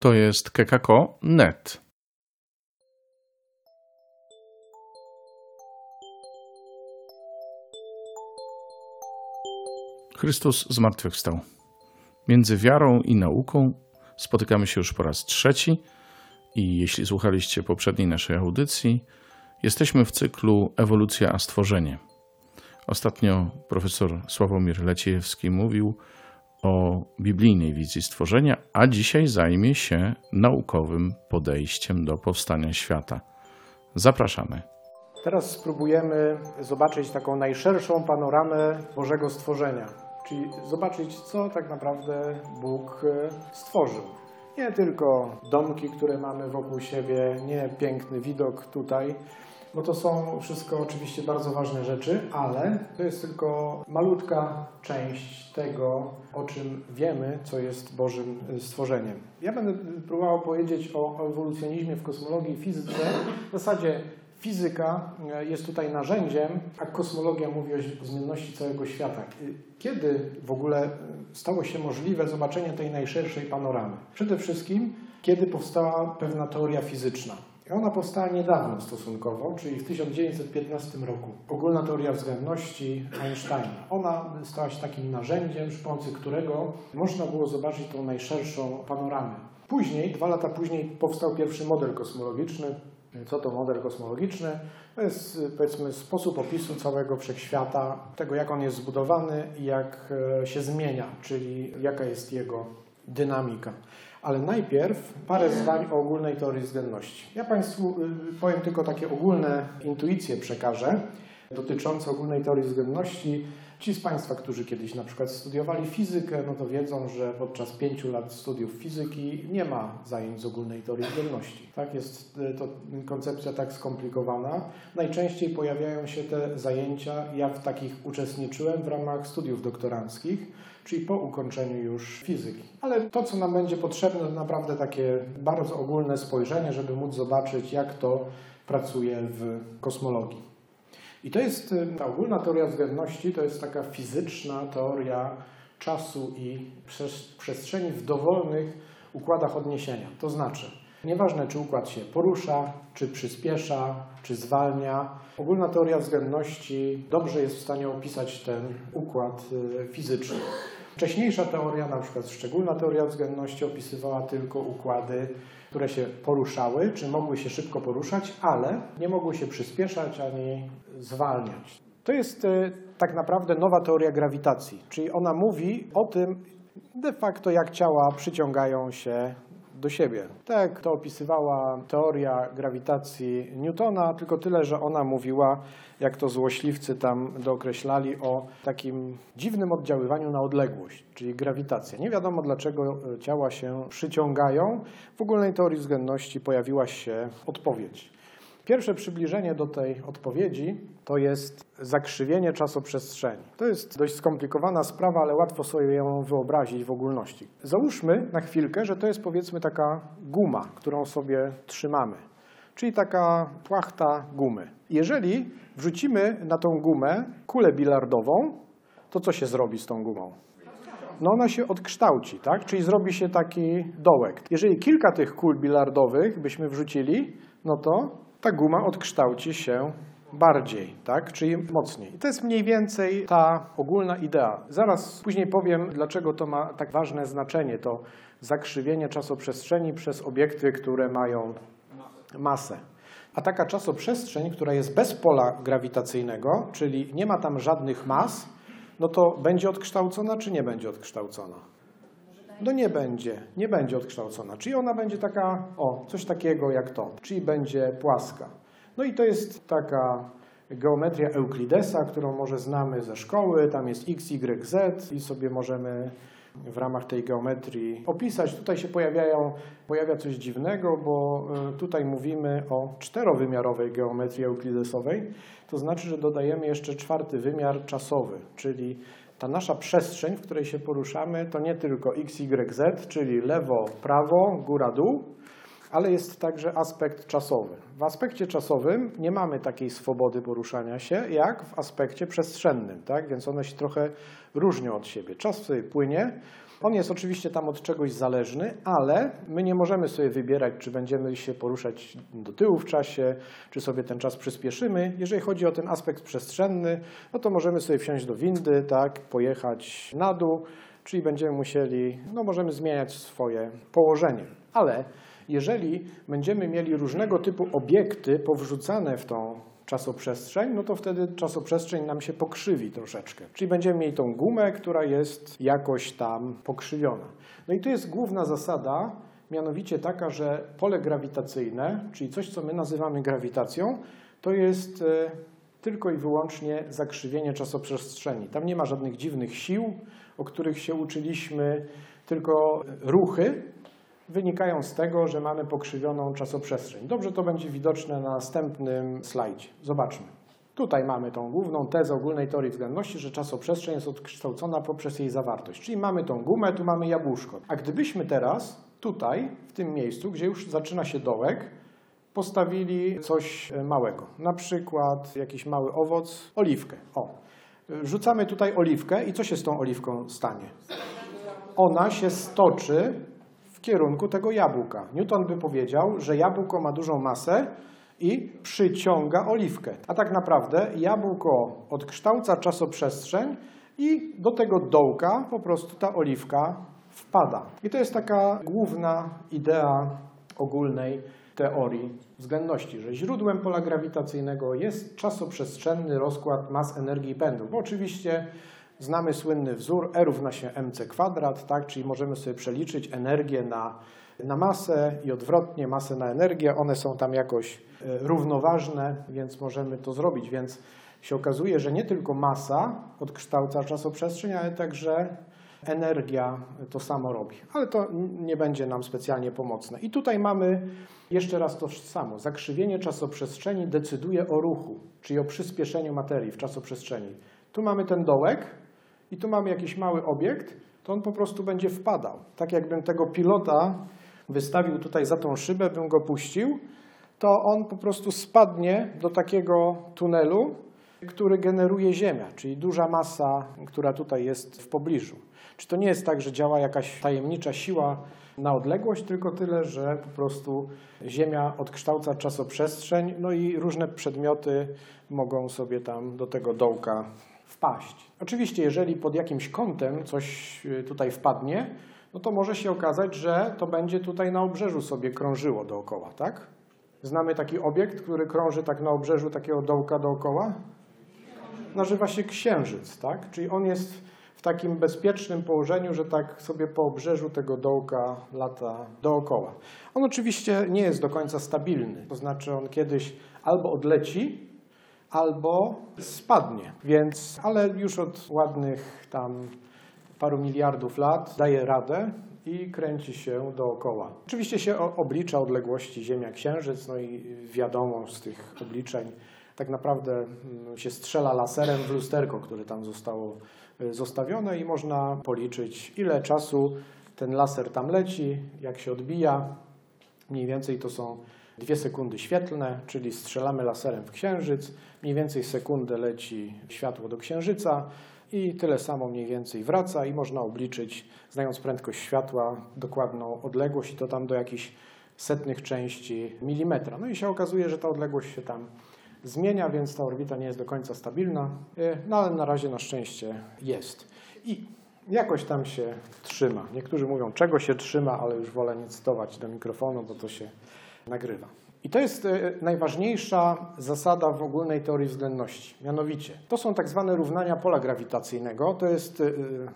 To jest kekako.net. Chrystus zmartwychwstał. Między wiarą i nauką spotykamy się już po raz trzeci i jeśli słuchaliście poprzedniej naszej audycji, jesteśmy w cyklu Ewolucja a stworzenie. Ostatnio profesor Sławomir Leciejewski mówił o biblijnej wizji stworzenia, a dzisiaj zajmie się naukowym podejściem do powstania świata. Zapraszamy. Teraz spróbujemy zobaczyć taką najszerszą panoramę Bożego stworzenia, czyli zobaczyć, co tak naprawdę Bóg e, stworzył. Nie tylko domki, które mamy wokół siebie, nie piękny widok tutaj, bo to są wszystko oczywiście bardzo ważne rzeczy, ale to jest tylko malutka część tego, o czym wiemy, co jest Bożym stworzeniem. Ja będę próbował powiedzieć o ewolucjonizmie w kosmologii i fizyce. W zasadzie fizyka jest tutaj narzędziem, a kosmologia mówi o zmienności całego świata. Kiedy w ogóle stało się możliwe zobaczenie tej najszerszej panoramy? Przede wszystkim, kiedy powstała pewna teoria fizyczna. Ona powstała niedawno stosunkowo, czyli w 1915 roku. Ogólna teoria względności Einsteina. Ona stała się takim narzędziem, przy pomocy którego można było zobaczyć tą najszerszą panoramę. Później, dwa lata później, powstał pierwszy model kosmologiczny. Co to model kosmologiczny? To jest powiedzmy sposób opisu całego wszechświata, tego jak on jest zbudowany i jak się zmienia, czyli jaka jest jego dynamika. Ale najpierw parę zdań o ogólnej teorii względności. Ja Państwu powiem tylko takie ogólne intuicje przekażę dotyczące ogólnej teorii względności. Ci z Państwa, którzy kiedyś na przykład studiowali fizykę, no to wiedzą, że podczas pięciu lat studiów fizyki nie ma zajęć z ogólnej teorii względności. Tak jest to koncepcja tak skomplikowana. Najczęściej pojawiają się te zajęcia, ja w takich uczestniczyłem w ramach studiów doktoranckich, czyli po ukończeniu już fizyki. Ale to, co nam będzie potrzebne, to naprawdę takie bardzo ogólne spojrzenie, żeby móc zobaczyć, jak to pracuje w kosmologii. I to jest ta ogólna teoria względności, to jest taka fizyczna teoria czasu i przestrzeni w dowolnych układach odniesienia. To znaczy, nieważne czy układ się porusza, czy przyspiesza, czy zwalnia, ogólna teoria względności dobrze jest w stanie opisać ten układ fizyczny. Wcześniejsza teoria, na przykład szczególna teoria względności, opisywała tylko układy, które się poruszały, czy mogły się szybko poruszać, ale nie mogły się przyspieszać ani zwalniać. To jest tak naprawdę nowa teoria grawitacji, czyli ona mówi o tym de facto, jak ciała przyciągają się do siebie. Tak to opisywała teoria grawitacji Newtona, tylko tyle, że ona mówiła, jak to złośliwcy tam dookreślali, o takim dziwnym oddziaływaniu na odległość, czyli grawitacja. Nie wiadomo, dlaczego ciała się przyciągają. W ogólnej teorii względności pojawiła się odpowiedź. Pierwsze przybliżenie do tej odpowiedzi to jest zakrzywienie czasoprzestrzeni. To jest dość skomplikowana sprawa, ale łatwo sobie ją wyobrazić w ogólności. Załóżmy na chwilkę, że to jest powiedzmy taka guma, którą sobie trzymamy, czyli taka płachta gumy. Jeżeli wrzucimy na tą gumę kulę bilardową, to co się zrobi z tą gumą? No ona się odkształci, tak? Czyli zrobi się taki dołek. Jeżeli kilka tych kul bilardowych byśmy wrzucili, no to ta guma odkształci się bardziej, tak? czyli mocniej. I to jest mniej więcej ta ogólna idea. Zaraz później powiem, dlaczego to ma tak ważne znaczenie, to zakrzywienie czasoprzestrzeni przez obiekty, które mają masę. A taka czasoprzestrzeń, która jest bez pola grawitacyjnego, czyli nie ma tam żadnych mas, no to będzie odkształcona czy nie będzie odkształcona? No nie będzie, nie będzie odkształcona. Czyli ona będzie taka, o, coś takiego jak to, czyli będzie płaska. No i to jest taka geometria Euklidesa, którą może znamy ze szkoły. Tam jest x, y, z i sobie możemy w ramach tej geometrii opisać. Tutaj się pojawiają, pojawia coś dziwnego, bo tutaj mówimy o czterowymiarowej geometrii euklidesowej. To znaczy, że dodajemy jeszcze czwarty wymiar czasowy, czyli ta nasza przestrzeń, w której się poruszamy, to nie tylko x, y, z, czyli lewo, prawo, góra, dół, ale jest także aspekt czasowy. W aspekcie czasowym nie mamy takiej swobody poruszania się, jak w aspekcie przestrzennym, tak? więc one się trochę różnią od siebie. Czas sobie płynie, On jest oczywiście tam od czegoś zależny, ale my nie możemy sobie wybierać, czy będziemy się poruszać do tyłu w czasie, czy sobie ten czas przyspieszymy. Jeżeli chodzi o ten aspekt przestrzenny, no to możemy sobie wsiąść do windy, tak, pojechać na dół, czyli będziemy musieli, no możemy zmieniać swoje położenie. Ale jeżeli będziemy mieli różnego typu obiekty powrzucane w tą czasoprzestrzeń, no to wtedy czasoprzestrzeń nam się pokrzywi troszeczkę. Czyli będziemy mieli tą gumę, która jest jakoś tam pokrzywiona. No i tu jest główna zasada, mianowicie taka, że pole grawitacyjne, czyli coś, co my nazywamy grawitacją, to jest e, tylko i wyłącznie zakrzywienie czasoprzestrzeni. Tam nie ma żadnych dziwnych sił, o których się uczyliśmy, tylko ruchy, wynikają z tego, że mamy pokrzywioną czasoprzestrzeń. Dobrze to będzie widoczne na następnym slajdzie. Zobaczmy. Tutaj mamy tą główną tezę ogólnej teorii względności, że czasoprzestrzeń jest odkształcona poprzez jej zawartość. Czyli mamy tą gumę, tu mamy jabłuszko. A gdybyśmy teraz tutaj, w tym miejscu, gdzie już zaczyna się dołek, postawili coś małego. Na przykład jakiś mały owoc, oliwkę. O, rzucamy tutaj oliwkę i co się z tą oliwką stanie? Ona się stoczy kierunku tego jabłka. Newton by powiedział, że jabłko ma dużą masę i przyciąga oliwkę. A tak naprawdę jabłko odkształca czasoprzestrzeń i do tego dołka po prostu ta oliwka wpada. I to jest taka główna idea ogólnej teorii względności, że źródłem pola grawitacyjnego jest czasoprzestrzenny rozkład mas energii pędu. Bo oczywiście Znamy słynny wzór E równa się mc kwadrat, tak? czyli możemy sobie przeliczyć energię na, na masę i odwrotnie masę na energię. One są tam jakoś e, równoważne, więc możemy to zrobić. Więc się okazuje, że nie tylko masa odkształca czasoprzestrzeń, ale także energia to samo robi. Ale to nie będzie nam specjalnie pomocne. I tutaj mamy jeszcze raz to samo. Zakrzywienie czasoprzestrzeni decyduje o ruchu, czyli o przyspieszeniu materii w czasoprzestrzeni. Tu mamy ten dołek, i tu mamy jakiś mały obiekt, to on po prostu będzie wpadał. Tak jakbym tego pilota wystawił tutaj za tą szybę, bym go puścił, to on po prostu spadnie do takiego tunelu, który generuje Ziemia, czyli duża masa, która tutaj jest w pobliżu. Czy to nie jest tak, że działa jakaś tajemnicza siła na odległość, tylko tyle, że po prostu Ziemia odkształca czasoprzestrzeń, no i różne przedmioty mogą sobie tam do tego dołka wpaść. Oczywiście, jeżeli pod jakimś kątem coś y, tutaj wpadnie, no to może się okazać, że to będzie tutaj na obrzeżu sobie krążyło dookoła, tak? Znamy taki obiekt, który krąży tak na obrzeżu takiego dołka dookoła? Nazywa się Księżyc, tak? Czyli on jest w takim bezpiecznym położeniu, że tak sobie po obrzeżu tego dołka lata dookoła. On oczywiście nie jest do końca stabilny, to znaczy on kiedyś albo odleci, albo spadnie. Więc, ale już od ładnych tam paru miliardów lat daje radę i kręci się dookoła. Oczywiście się oblicza odległości Ziemia-Księżyc, no i wiadomo z tych obliczeń, tak naprawdę mm, się strzela laserem w lusterko, które tam zostało y, zostawione i można policzyć, ile czasu ten laser tam leci, jak się odbija. Mniej więcej to są dwie sekundy świetlne, czyli strzelamy laserem w księżyc, mniej więcej sekundę leci światło do księżyca i tyle samo mniej więcej wraca i można obliczyć, znając prędkość światła, dokładną odległość i to tam do jakichś setnych części milimetra. No i się okazuje, że ta odległość się tam zmienia, więc ta orbita nie jest do końca stabilna, y, no ale na razie na szczęście jest. I jakoś tam się trzyma. Niektórzy mówią, czego się trzyma, ale już wolę nie cytować do mikrofonu, bo to się nagrywa. I to jest e, najważniejsza zasada w ogólnej teorii względności. Mianowicie, to są tak zwane równania pola grawitacyjnego. To jest e,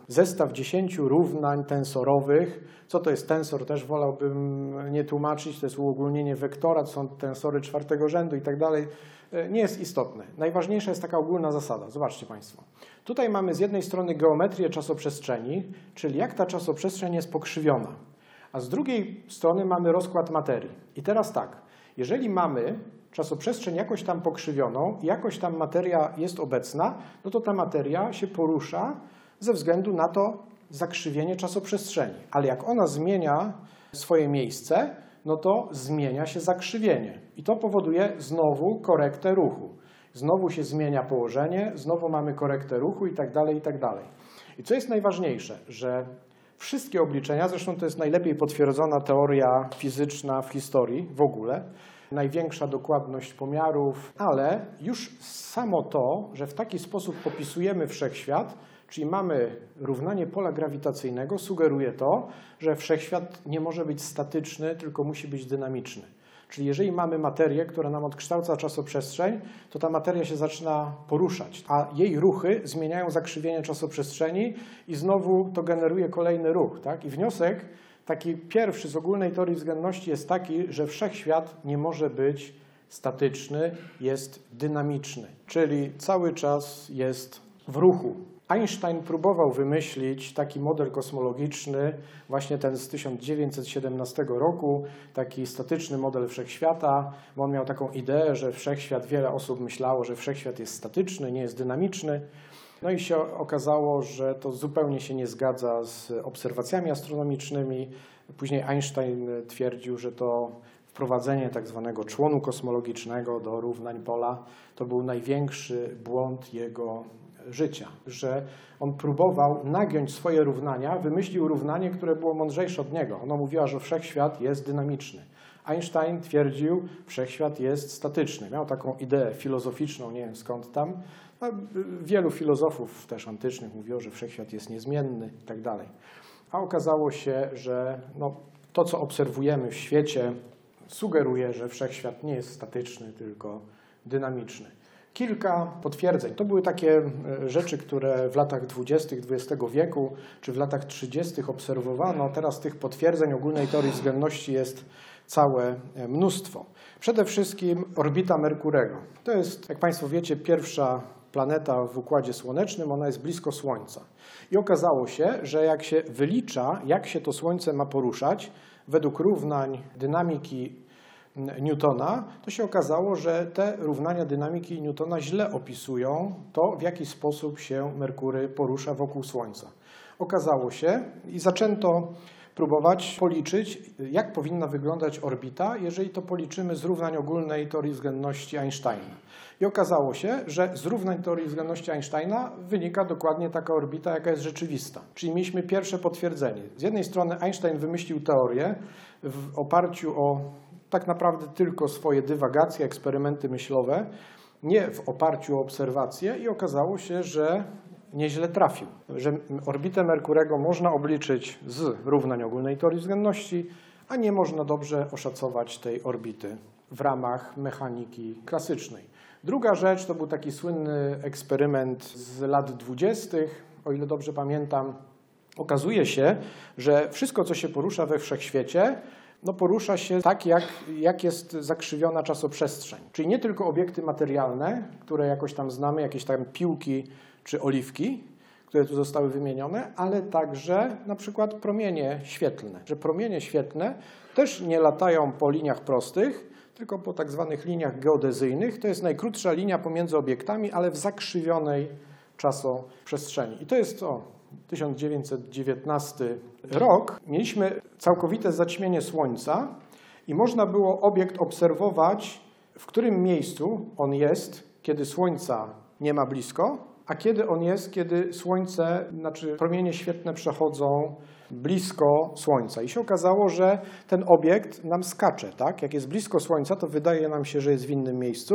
zestaw dziesięciu równań tensorowych. Co to jest tensor? Też wolałbym nie tłumaczyć. To jest uogólnienie wektora, to są tensory czwartego rzędu i tak dalej. E, nie jest istotne. Najważniejsza jest taka ogólna zasada. Zobaczcie Państwo. Tutaj mamy z jednej strony geometrię czasoprzestrzeni, czyli jak ta czasoprzestrzeń jest pokrzywiona a z drugiej strony mamy rozkład materii. I teraz tak, jeżeli mamy czasoprzestrzeń jakoś tam pokrzywioną, jakoś tam materia jest obecna, no to ta materia się porusza ze względu na to zakrzywienie czasoprzestrzeni. Ale jak ona zmienia swoje miejsce, no to zmienia się zakrzywienie. I to powoduje znowu korektę ruchu. Znowu się zmienia położenie, znowu mamy korektę ruchu i tak dalej, i tak dalej. I co jest najważniejsze, że Wszystkie obliczenia, zresztą to jest najlepiej potwierdzona teoria fizyczna w historii w ogóle, największa dokładność pomiarów, ale już samo to, że w taki sposób popisujemy wszechświat, czyli mamy równanie pola grawitacyjnego, sugeruje to, że wszechświat nie może być statyczny, tylko musi być dynamiczny. Czyli jeżeli mamy materię, która nam odkształca czasoprzestrzeń, to ta materia się zaczyna poruszać, a jej ruchy zmieniają zakrzywienie czasoprzestrzeni i znowu to generuje kolejny ruch. Tak? I wniosek taki pierwszy z ogólnej teorii względności jest taki, że wszechświat nie może być statyczny, jest dynamiczny, czyli cały czas jest w ruchu. Einstein próbował wymyślić taki model kosmologiczny, właśnie ten z 1917 roku, taki statyczny model wszechświata, bo on miał taką ideę, że wszechświat, wiele osób myślało, że wszechświat jest statyczny, nie jest dynamiczny. No i się okazało, że to zupełnie się nie zgadza z obserwacjami astronomicznymi. Później Einstein twierdził, że to wprowadzenie tak zwanego członu kosmologicznego do równań pola to był największy błąd jego życia, że on próbował nagiąć swoje równania, wymyślił równanie, które było mądrzejsze od niego. Ono mówiło, że wszechświat jest dynamiczny. Einstein twierdził, wszechświat jest statyczny. Miał taką ideę filozoficzną, nie wiem skąd tam. No, wielu filozofów też antycznych mówiło, że wszechświat jest niezmienny i tak dalej. A okazało się, że no, to, co obserwujemy w świecie, sugeruje, że wszechświat nie jest statyczny, tylko dynamiczny. Kilka potwierdzeń. To były takie e, rzeczy, które w latach 20. XX wieku czy w latach 30. obserwowano. Teraz tych potwierdzeń ogólnej teorii względności jest całe e, mnóstwo. Przede wszystkim orbita Merkurego. To jest, jak Państwo wiecie, pierwsza planeta w Układzie Słonecznym, ona jest blisko Słońca. I okazało się, że jak się wylicza, jak się to Słońce ma poruszać, według równań dynamiki Newtona, to się okazało, że te równania dynamiki Newtona źle opisują to, w jaki sposób się Merkury porusza wokół Słońca. Okazało się i zaczęto próbować policzyć, jak powinna wyglądać orbita, jeżeli to policzymy z równań ogólnej teorii względności Einsteina. I okazało się, że z równań teorii względności Einsteina wynika dokładnie taka orbita, jaka jest rzeczywista. Czyli mieliśmy pierwsze potwierdzenie. Z jednej strony Einstein wymyślił teorię w oparciu o tak naprawdę tylko swoje dywagacje, eksperymenty myślowe, nie w oparciu o obserwacje i okazało się, że nieźle trafił, że orbitę Merkurego można obliczyć z równań ogólnej teorii względności, a nie można dobrze oszacować tej orbity w ramach mechaniki klasycznej. Druga rzecz to był taki słynny eksperyment z lat dwudziestych, o ile dobrze pamiętam. Okazuje się, że wszystko, co się porusza we wszechświecie, no porusza się tak, jak, jak jest zakrzywiona czasoprzestrzeń. Czyli nie tylko obiekty materialne, które jakoś tam znamy, jakieś tam piłki czy oliwki, które tu zostały wymienione, ale także na przykład promienie świetlne. Że promienie świetlne też nie latają po liniach prostych, tylko po tak zwanych liniach geodezyjnych. To jest najkrótsza linia pomiędzy obiektami, ale w zakrzywionej czasoprzestrzeni. I to jest to 1919 rok. Mieliśmy całkowite zaćmienie Słońca i można było obiekt obserwować, w którym miejscu on jest, kiedy Słońca nie ma blisko, a kiedy on jest, kiedy Słońce, znaczy promienie świetne przechodzą blisko Słońca. I się okazało, że ten obiekt nam skacze. Tak? Jak jest blisko Słońca, to wydaje nam się, że jest w innym miejscu,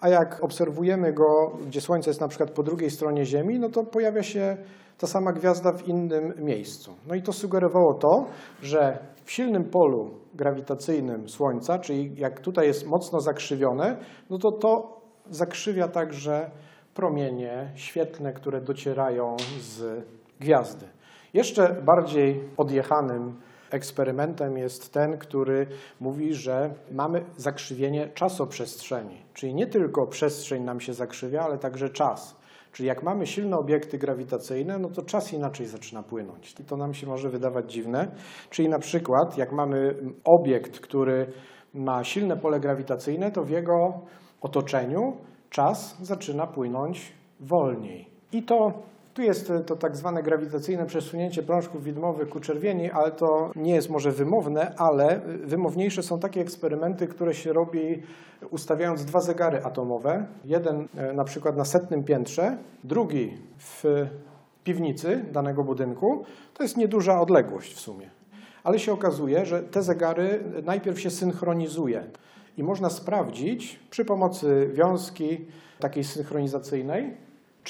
a jak obserwujemy go, gdzie Słońce jest na przykład po drugiej stronie Ziemi, no to pojawia się ta sama gwiazda w innym miejscu. No i to sugerowało to, że w silnym polu grawitacyjnym Słońca, czyli jak tutaj jest mocno zakrzywione, no to to zakrzywia także promienie świetlne, które docierają z gwiazdy. Jeszcze bardziej odjechanym eksperymentem jest ten, który mówi, że mamy zakrzywienie czasoprzestrzeni. Czyli nie tylko przestrzeń nam się zakrzywia, ale także czas. Czyli jak mamy silne obiekty grawitacyjne, no to czas inaczej zaczyna płynąć. I to nam się może wydawać dziwne. Czyli na przykład jak mamy obiekt, który ma silne pole grawitacyjne, to w jego otoczeniu czas zaczyna płynąć wolniej. I to tu jest to tak zwane grawitacyjne przesunięcie prążków widmowych ku czerwieni, ale to nie jest może wymowne, ale wymowniejsze są takie eksperymenty, które się robi ustawiając dwa zegary atomowe. Jeden e, na przykład na setnym piętrze, drugi w piwnicy danego budynku, to jest nieduża odległość w sumie. Ale się okazuje, że te zegary najpierw się synchronizuje i można sprawdzić przy pomocy wiązki takiej synchronizacyjnej,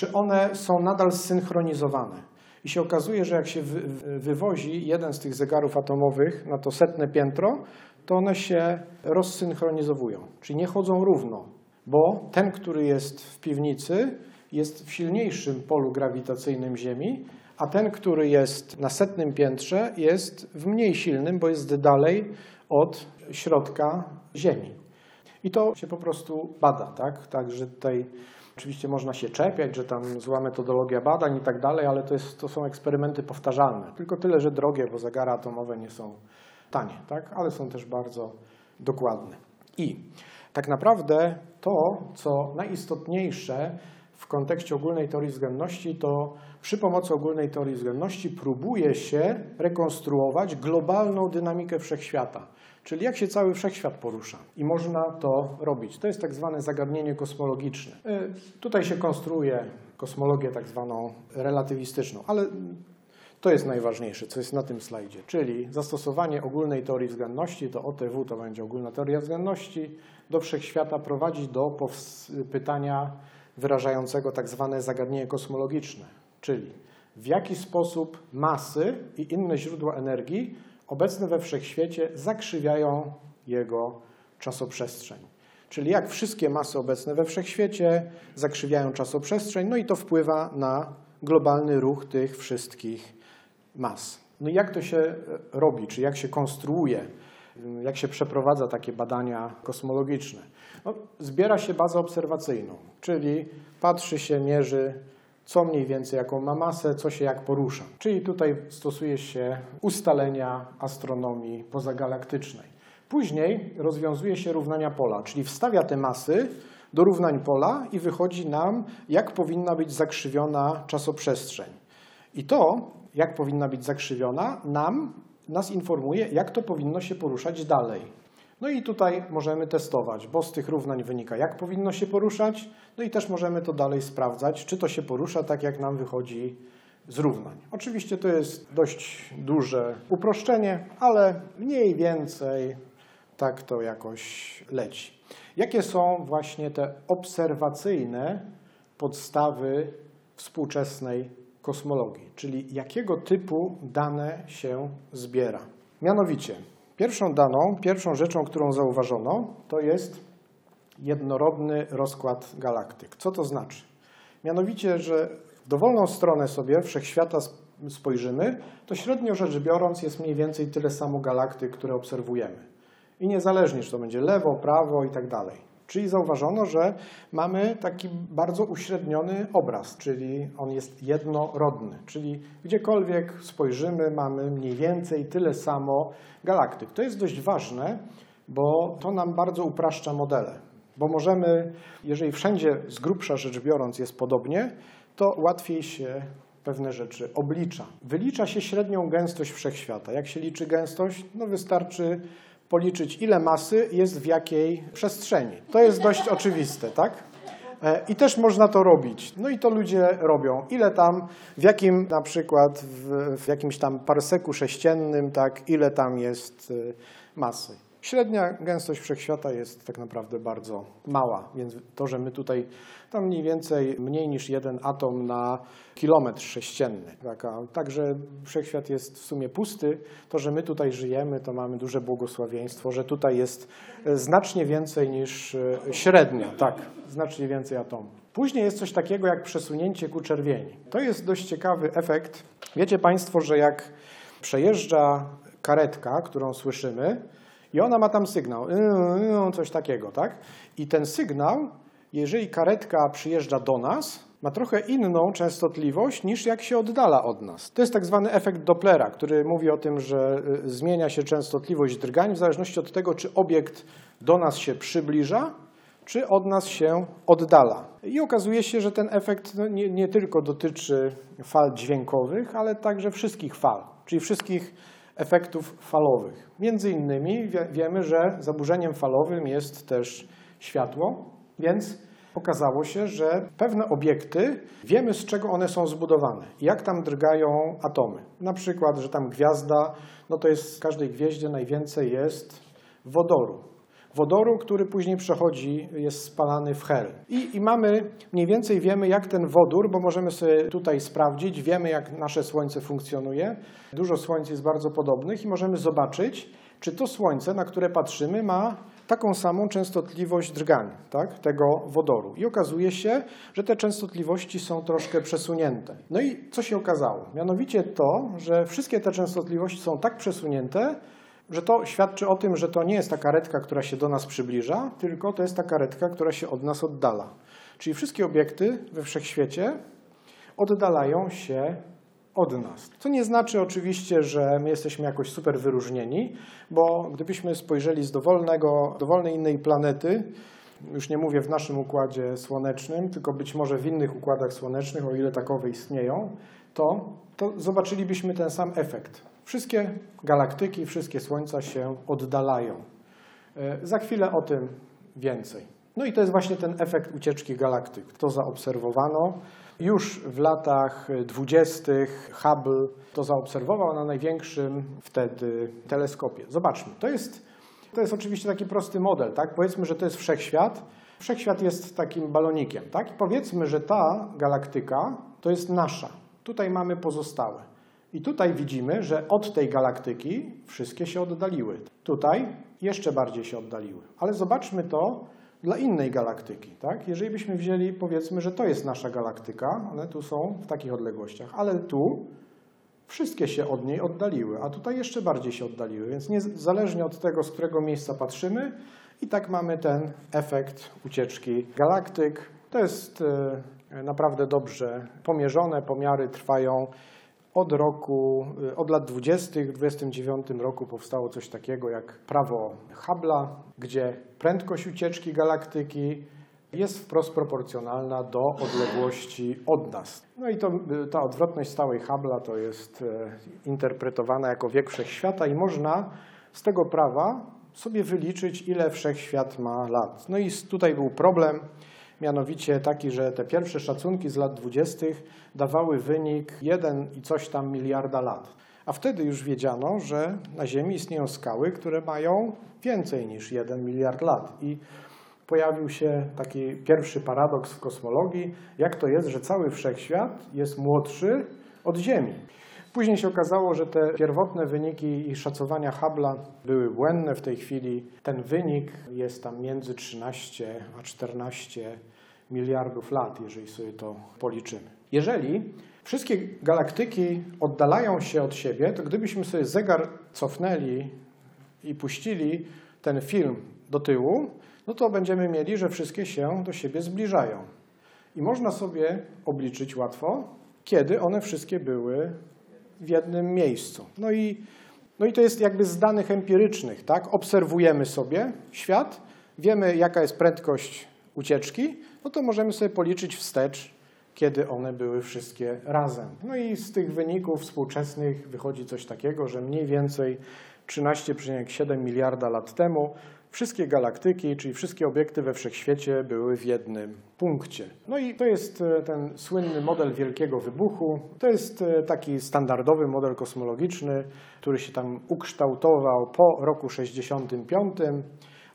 czy one są nadal zsynchronizowane. I się okazuje, że jak się wywozi jeden z tych zegarów atomowych na to setne piętro, to one się rozsynchronizowują, czyli nie chodzą równo, bo ten, który jest w piwnicy, jest w silniejszym polu grawitacyjnym Ziemi, a ten, który jest na setnym piętrze, jest w mniej silnym, bo jest dalej od środka Ziemi. I to się po prostu bada, tak? Także tutaj oczywiście można się czepiać, że tam zła metodologia badań i tak dalej, ale to, jest, to są eksperymenty powtarzalne. Tylko tyle, że drogie, bo zegary atomowe nie są tanie, tak? ale są też bardzo dokładne. I tak naprawdę to, co najistotniejsze w kontekście ogólnej teorii względności, to przy pomocy ogólnej teorii względności próbuje się rekonstruować globalną dynamikę wszechświata, czyli jak się cały wszechświat porusza. I można to robić. To jest tak zwane zagadnienie kosmologiczne. Y, tutaj się konstruuje kosmologię tak zwaną relatywistyczną, ale to jest najważniejsze, co jest na tym slajdzie, czyli zastosowanie ogólnej teorii względności, to OTW to będzie ogólna teoria względności, do wszechświata prowadzi do pytania wyrażającego tak zwane zagadnienie kosmologiczne, czyli w jaki sposób masy i inne źródła energii obecne we wszechświecie zakrzywiają jego czasoprzestrzeń. Czyli jak wszystkie masy obecne we wszechświecie zakrzywiają czasoprzestrzeń, no i to wpływa na globalny ruch tych wszystkich mas. No i jak to się e, robi, czy jak się konstruuje, jak się przeprowadza takie badania kosmologiczne? No, zbiera się bazę obserwacyjną, czyli patrzy się, mierzy, co mniej więcej, jaką ma masę, co się jak porusza. Czyli tutaj stosuje się ustalenia astronomii pozagalaktycznej. Później rozwiązuje się równania pola, czyli wstawia te masy do równań pola i wychodzi nam, jak powinna być zakrzywiona czasoprzestrzeń. I to jak powinna być zakrzywiona, nam, nas informuje, jak to powinno się poruszać dalej. No i tutaj możemy testować, bo z tych równań wynika, jak powinno się poruszać, no i też możemy to dalej sprawdzać, czy to się porusza tak, jak nam wychodzi z równań. Oczywiście to jest dość duże uproszczenie, ale mniej więcej tak to jakoś leci. Jakie są właśnie te obserwacyjne podstawy współczesnej kosmologii, czyli jakiego typu dane się zbiera. Mianowicie, pierwszą daną, pierwszą rzeczą, którą zauważono, to jest jednorodny rozkład galaktyk. Co to znaczy? Mianowicie, że w dowolną stronę sobie wszechświata spojrzymy, to średnio rzecz biorąc jest mniej więcej tyle samo galaktyk, które obserwujemy. I niezależnie, czy to będzie lewo, prawo i tak dalej. Czyli zauważono, że mamy taki bardzo uśredniony obraz, czyli on jest jednorodny, czyli gdziekolwiek spojrzymy, mamy mniej więcej tyle samo galaktyk. To jest dość ważne, bo to nam bardzo upraszcza modele, bo możemy, jeżeli wszędzie z grubsza rzecz biorąc jest podobnie, to łatwiej się pewne rzeczy oblicza. Wylicza się średnią gęstość wszechświata. Jak się liczy gęstość? No wystarczy policzyć, ile masy jest w jakiej przestrzeni. To jest dość oczywiste, tak? E, I też można to robić. No i to ludzie robią. Ile tam, w jakim na przykład, w, w jakimś tam parseku sześciennym, tak, ile tam jest e, masy. Średnia gęstość wszechświata jest tak naprawdę bardzo mała, więc to, że my tutaj, tam mniej więcej mniej niż jeden atom na kilometr sześcienny. Taka, także wszechświat jest w sumie pusty. To, że my tutaj żyjemy, to mamy duże błogosławieństwo, że tutaj jest znacznie więcej niż e, średnia, tak, znacznie więcej atomów. Później jest coś takiego jak przesunięcie ku czerwieni. To jest dość ciekawy efekt. Wiecie Państwo, że jak przejeżdża karetka, którą słyszymy, i ona ma tam sygnał, yy, yy, coś takiego, tak? I ten sygnał, jeżeli karetka przyjeżdża do nas, ma trochę inną częstotliwość niż jak się oddala od nas. To jest tak zwany efekt Dopplera, który mówi o tym, że y, zmienia się częstotliwość drgań w zależności od tego, czy obiekt do nas się przybliża, czy od nas się oddala. I okazuje się, że ten efekt no, nie, nie tylko dotyczy fal dźwiękowych, ale także wszystkich fal, czyli wszystkich efektów falowych. Między innymi wiemy, że zaburzeniem falowym jest też światło, więc Okazało się, że pewne obiekty, wiemy z czego one są zbudowane, jak tam drgają atomy. Na przykład, że tam gwiazda, no to jest w każdej gwieździe najwięcej jest wodoru. Wodoru, który później przechodzi, jest spalany w hel. I, I mamy, mniej więcej wiemy, jak ten wodór, bo możemy sobie tutaj sprawdzić, wiemy, jak nasze Słońce funkcjonuje. Dużo Słońc jest bardzo podobnych i możemy zobaczyć, czy to Słońce, na które patrzymy, ma taką samą częstotliwość drgań tak, tego wodoru. I okazuje się, że te częstotliwości są troszkę przesunięte. No i co się okazało? Mianowicie to, że wszystkie te częstotliwości są tak przesunięte, że to świadczy o tym, że to nie jest ta karetka, która się do nas przybliża, tylko to jest ta karetka, która się od nas oddala. Czyli wszystkie obiekty we wszechświecie oddalają się od nas. Co nie znaczy oczywiście, że my jesteśmy jakoś super wyróżnieni, bo gdybyśmy spojrzeli z dowolnego, dowolnej innej planety, już nie mówię w naszym układzie słonecznym, tylko być może w innych układach słonecznych, o ile takowe istnieją, to, to zobaczylibyśmy ten sam efekt. Wszystkie galaktyki, wszystkie słońca się oddalają. E, za chwilę o tym więcej. No i to jest właśnie ten efekt ucieczki galaktyk. To zaobserwowano. Już w latach dwudziestych Hubble to zaobserwował na największym wtedy teleskopie. Zobaczmy, to jest, to jest oczywiście taki prosty model. Tak? Powiedzmy, że to jest wszechświat. Wszechświat jest takim balonikiem. Tak? I powiedzmy, że ta galaktyka to jest nasza. Tutaj mamy pozostałe. I tutaj widzimy, że od tej galaktyki wszystkie się oddaliły. Tutaj jeszcze bardziej się oddaliły. Ale zobaczmy to dla innej galaktyki. Tak? Jeżeli byśmy wzięli, powiedzmy, że to jest nasza galaktyka, one tu są w takich odległościach, ale tu wszystkie się od niej oddaliły, a tutaj jeszcze bardziej się oddaliły, więc niezależnie od tego, z którego miejsca patrzymy, i tak mamy ten efekt ucieczki galaktyk. To jest e, naprawdę dobrze pomierzone, pomiary trwają od roku, y, od lat 20. w 29 roku powstało coś takiego jak prawo Hubble'a, gdzie prędkość ucieczki galaktyki jest wprost proporcjonalna do odległości od nas. No i to, y, ta odwrotność stałej Hubble'a to jest e, interpretowana jako wiek wszechświata i można z tego prawa sobie wyliczyć, ile wszechświat ma lat. No i tutaj był problem, mianowicie taki, że te pierwsze szacunki z lat 20. dawały wynik 1 i coś tam miliarda lat. A wtedy już wiedziano, że na Ziemi istnieją skały, które mają więcej niż 1 miliard lat. I pojawił się taki pierwszy paradoks w kosmologii, jak to jest, że cały wszechświat jest młodszy od Ziemi. Później się okazało, że te pierwotne wyniki i szacowania Hubble'a były błędne. W tej chwili ten wynik jest tam między 13 a 14 miliardów lat, jeżeli sobie to policzymy. Jeżeli wszystkie galaktyki oddalają się od siebie, to gdybyśmy sobie zegar cofnęli i puścili ten film do tyłu, no to będziemy mieli, że wszystkie się do siebie zbliżają. I można sobie obliczyć łatwo, kiedy one wszystkie były w jednym miejscu. No i, no i to jest jakby z danych empirycznych, tak? Obserwujemy sobie świat, wiemy jaka jest prędkość ucieczki, no to możemy sobie policzyć wstecz, kiedy one były wszystkie razem. No i z tych wyników współczesnych wychodzi coś takiego, że mniej więcej 13,7 miliarda lat temu wszystkie galaktyki, czyli wszystkie obiekty we wszechświecie były w jednym punkcie. No i to jest e, ten słynny model wielkiego wybuchu. To jest e, taki standardowy model kosmologiczny, który się tam ukształtował po roku 65.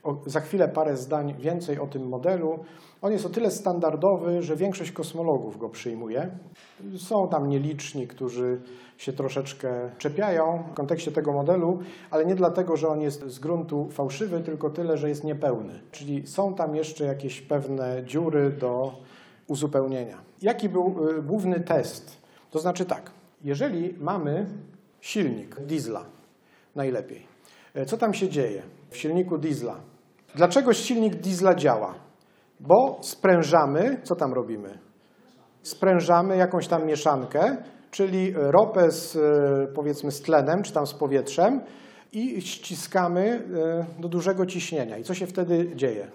O, za chwilę parę zdań więcej o tym modelu. On jest o tyle standardowy, że większość kosmologów go przyjmuje. Są tam nieliczni, którzy się troszeczkę czepiają w kontekście tego modelu, ale nie dlatego, że on jest z gruntu fałszywy, tylko tyle, że jest niepełny. Czyli są tam jeszcze jakieś pewne dziury do uzupełnienia. Jaki był y, główny test? To znaczy tak, jeżeli mamy silnik diesla, najlepiej. E, co tam się dzieje w silniku diesla? Dlaczego silnik diesla działa? Bo sprężamy, co tam robimy? Sprężamy jakąś tam mieszankę, czyli ropę z, e, powiedzmy z tlenem, czy tam z powietrzem i ściskamy e, do dużego ciśnienia. I co się wtedy dzieje?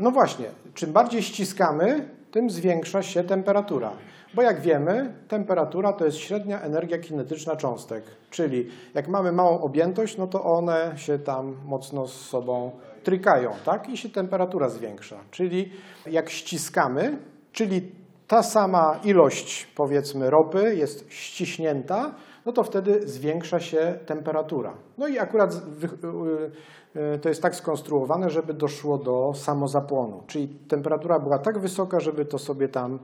No właśnie, czym bardziej ściskamy, tym zwiększa się temperatura. Bo jak wiemy, temperatura to jest średnia energia kinetyczna cząstek. Czyli jak mamy małą objętość, no to one się tam mocno z sobą trykają, tak? I się temperatura zwiększa. Czyli jak ściskamy, czyli ta sama ilość, powiedzmy, ropy jest ściśnięta, no to wtedy zwiększa się temperatura. No i akurat y, y, to jest tak skonstruowane, żeby doszło do samozapłonu. Czyli temperatura była tak wysoka, żeby to sobie tam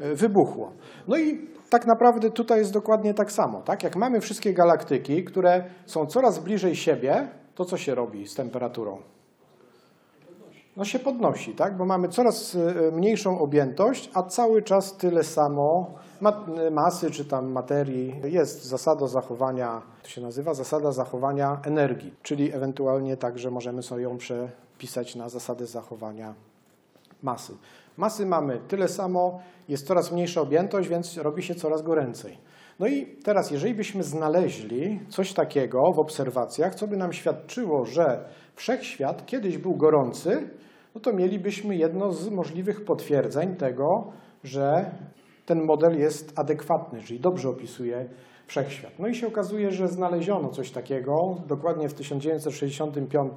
y, wybuchło. No i tak naprawdę tutaj jest dokładnie tak samo. Tak? Jak mamy wszystkie galaktyki, które są coraz bliżej siebie, to co się robi z temperaturą? No się podnosi, tak? bo mamy coraz e, mniejszą objętość, a cały czas tyle samo ma- masy czy tam materii. Jest zasada zachowania, to się nazywa zasada zachowania energii, czyli ewentualnie także możemy sobie ją przepisać na zasadę zachowania masy. Masy mamy tyle samo, jest coraz mniejsza objętość, więc robi się coraz goręcej. No i teraz, jeżeli byśmy znaleźli coś takiego w obserwacjach, co by nam świadczyło, że wszechświat kiedyś był gorący, no to mielibyśmy jedno z możliwych potwierdzeń tego, że ten model jest adekwatny, czyli dobrze opisuje wszechświat. No i się okazuje, że znaleziono coś takiego, dokładnie w 1965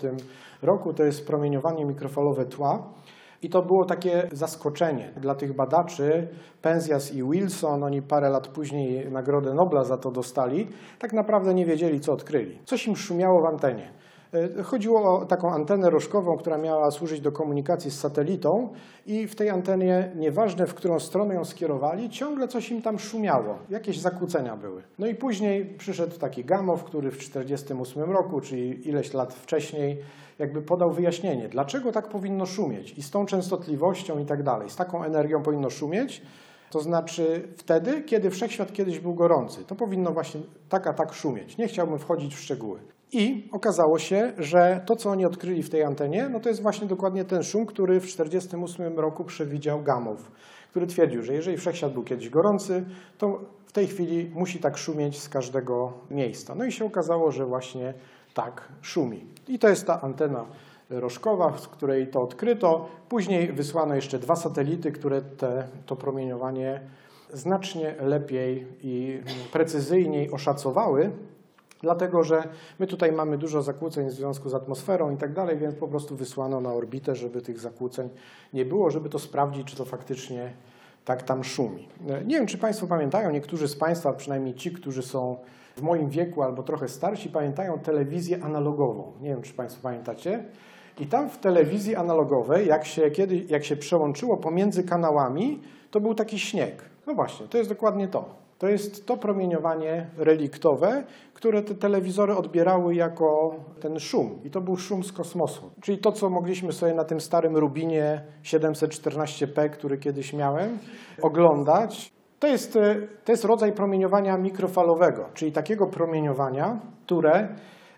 roku, to jest promieniowanie mikrofalowe tła. I to było takie zaskoczenie dla tych badaczy. Penzias i Wilson, oni parę lat później Nagrodę Nobla za to dostali, tak naprawdę nie wiedzieli, co odkryli. Coś im szumiało w antenie. E, Chodziło o taką antenę rożkową, która miała służyć do komunikacji z satelitą i w tej antenie, nieważne w którą stronę ją skierowali, ciągle coś im tam szumiało, jakieś zakłócenia były. No i później przyszedł taki Gamow, który w 1948 roku, czyli ileś lat wcześniej, jakby podał wyjaśnienie, dlaczego tak powinno szumieć i z tą częstotliwością i tak dalej, z taką energią powinno szumieć, to znaczy wtedy, kiedy wszechświat kiedyś był gorący. To powinno właśnie tak a tak szumieć. Nie chciałbym wchodzić w szczegóły. I okazało się, że to, co oni odkryli w tej antenie, no to jest właśnie dokładnie ten szum, który w 1948 roku przewidział Gamow, który twierdził, że jeżeli wszechświat był kiedyś gorący, to w tej chwili musi tak szumieć z każdego miejsca. No i się okazało, że właśnie tak szumi. I to jest ta antena rożkowa, z której to odkryto. Później wysłano jeszcze dwa satelity, które te, to promieniowanie znacznie lepiej i precyzyjniej oszacowały. Dlatego, że my tutaj mamy dużo zakłóceń w związku z atmosferą i tak dalej, więc po prostu wysłano na orbitę, żeby tych zakłóceń nie było, żeby to sprawdzić, czy to faktycznie tak tam szumi. Nie wiem, czy Państwo pamiętają, niektórzy z Państwa, przynajmniej ci, którzy są w moim wieku albo trochę starsi, pamiętają telewizję analogową. Nie wiem, czy Państwo pamiętacie. I tam w telewizji analogowej, jak się, kiedy, jak się przełączyło pomiędzy kanałami, to był taki śnieg. No właśnie, to jest dokładnie to. To jest to promieniowanie reliktowe, które te telewizory odbierały jako ten szum. I to był szum z kosmosu. Czyli to, co mogliśmy sobie na tym starym Rubinie 714p, który kiedyś miałem, oglądać. To jest, e, to jest rodzaj promieniowania mikrofalowego, czyli takiego promieniowania, które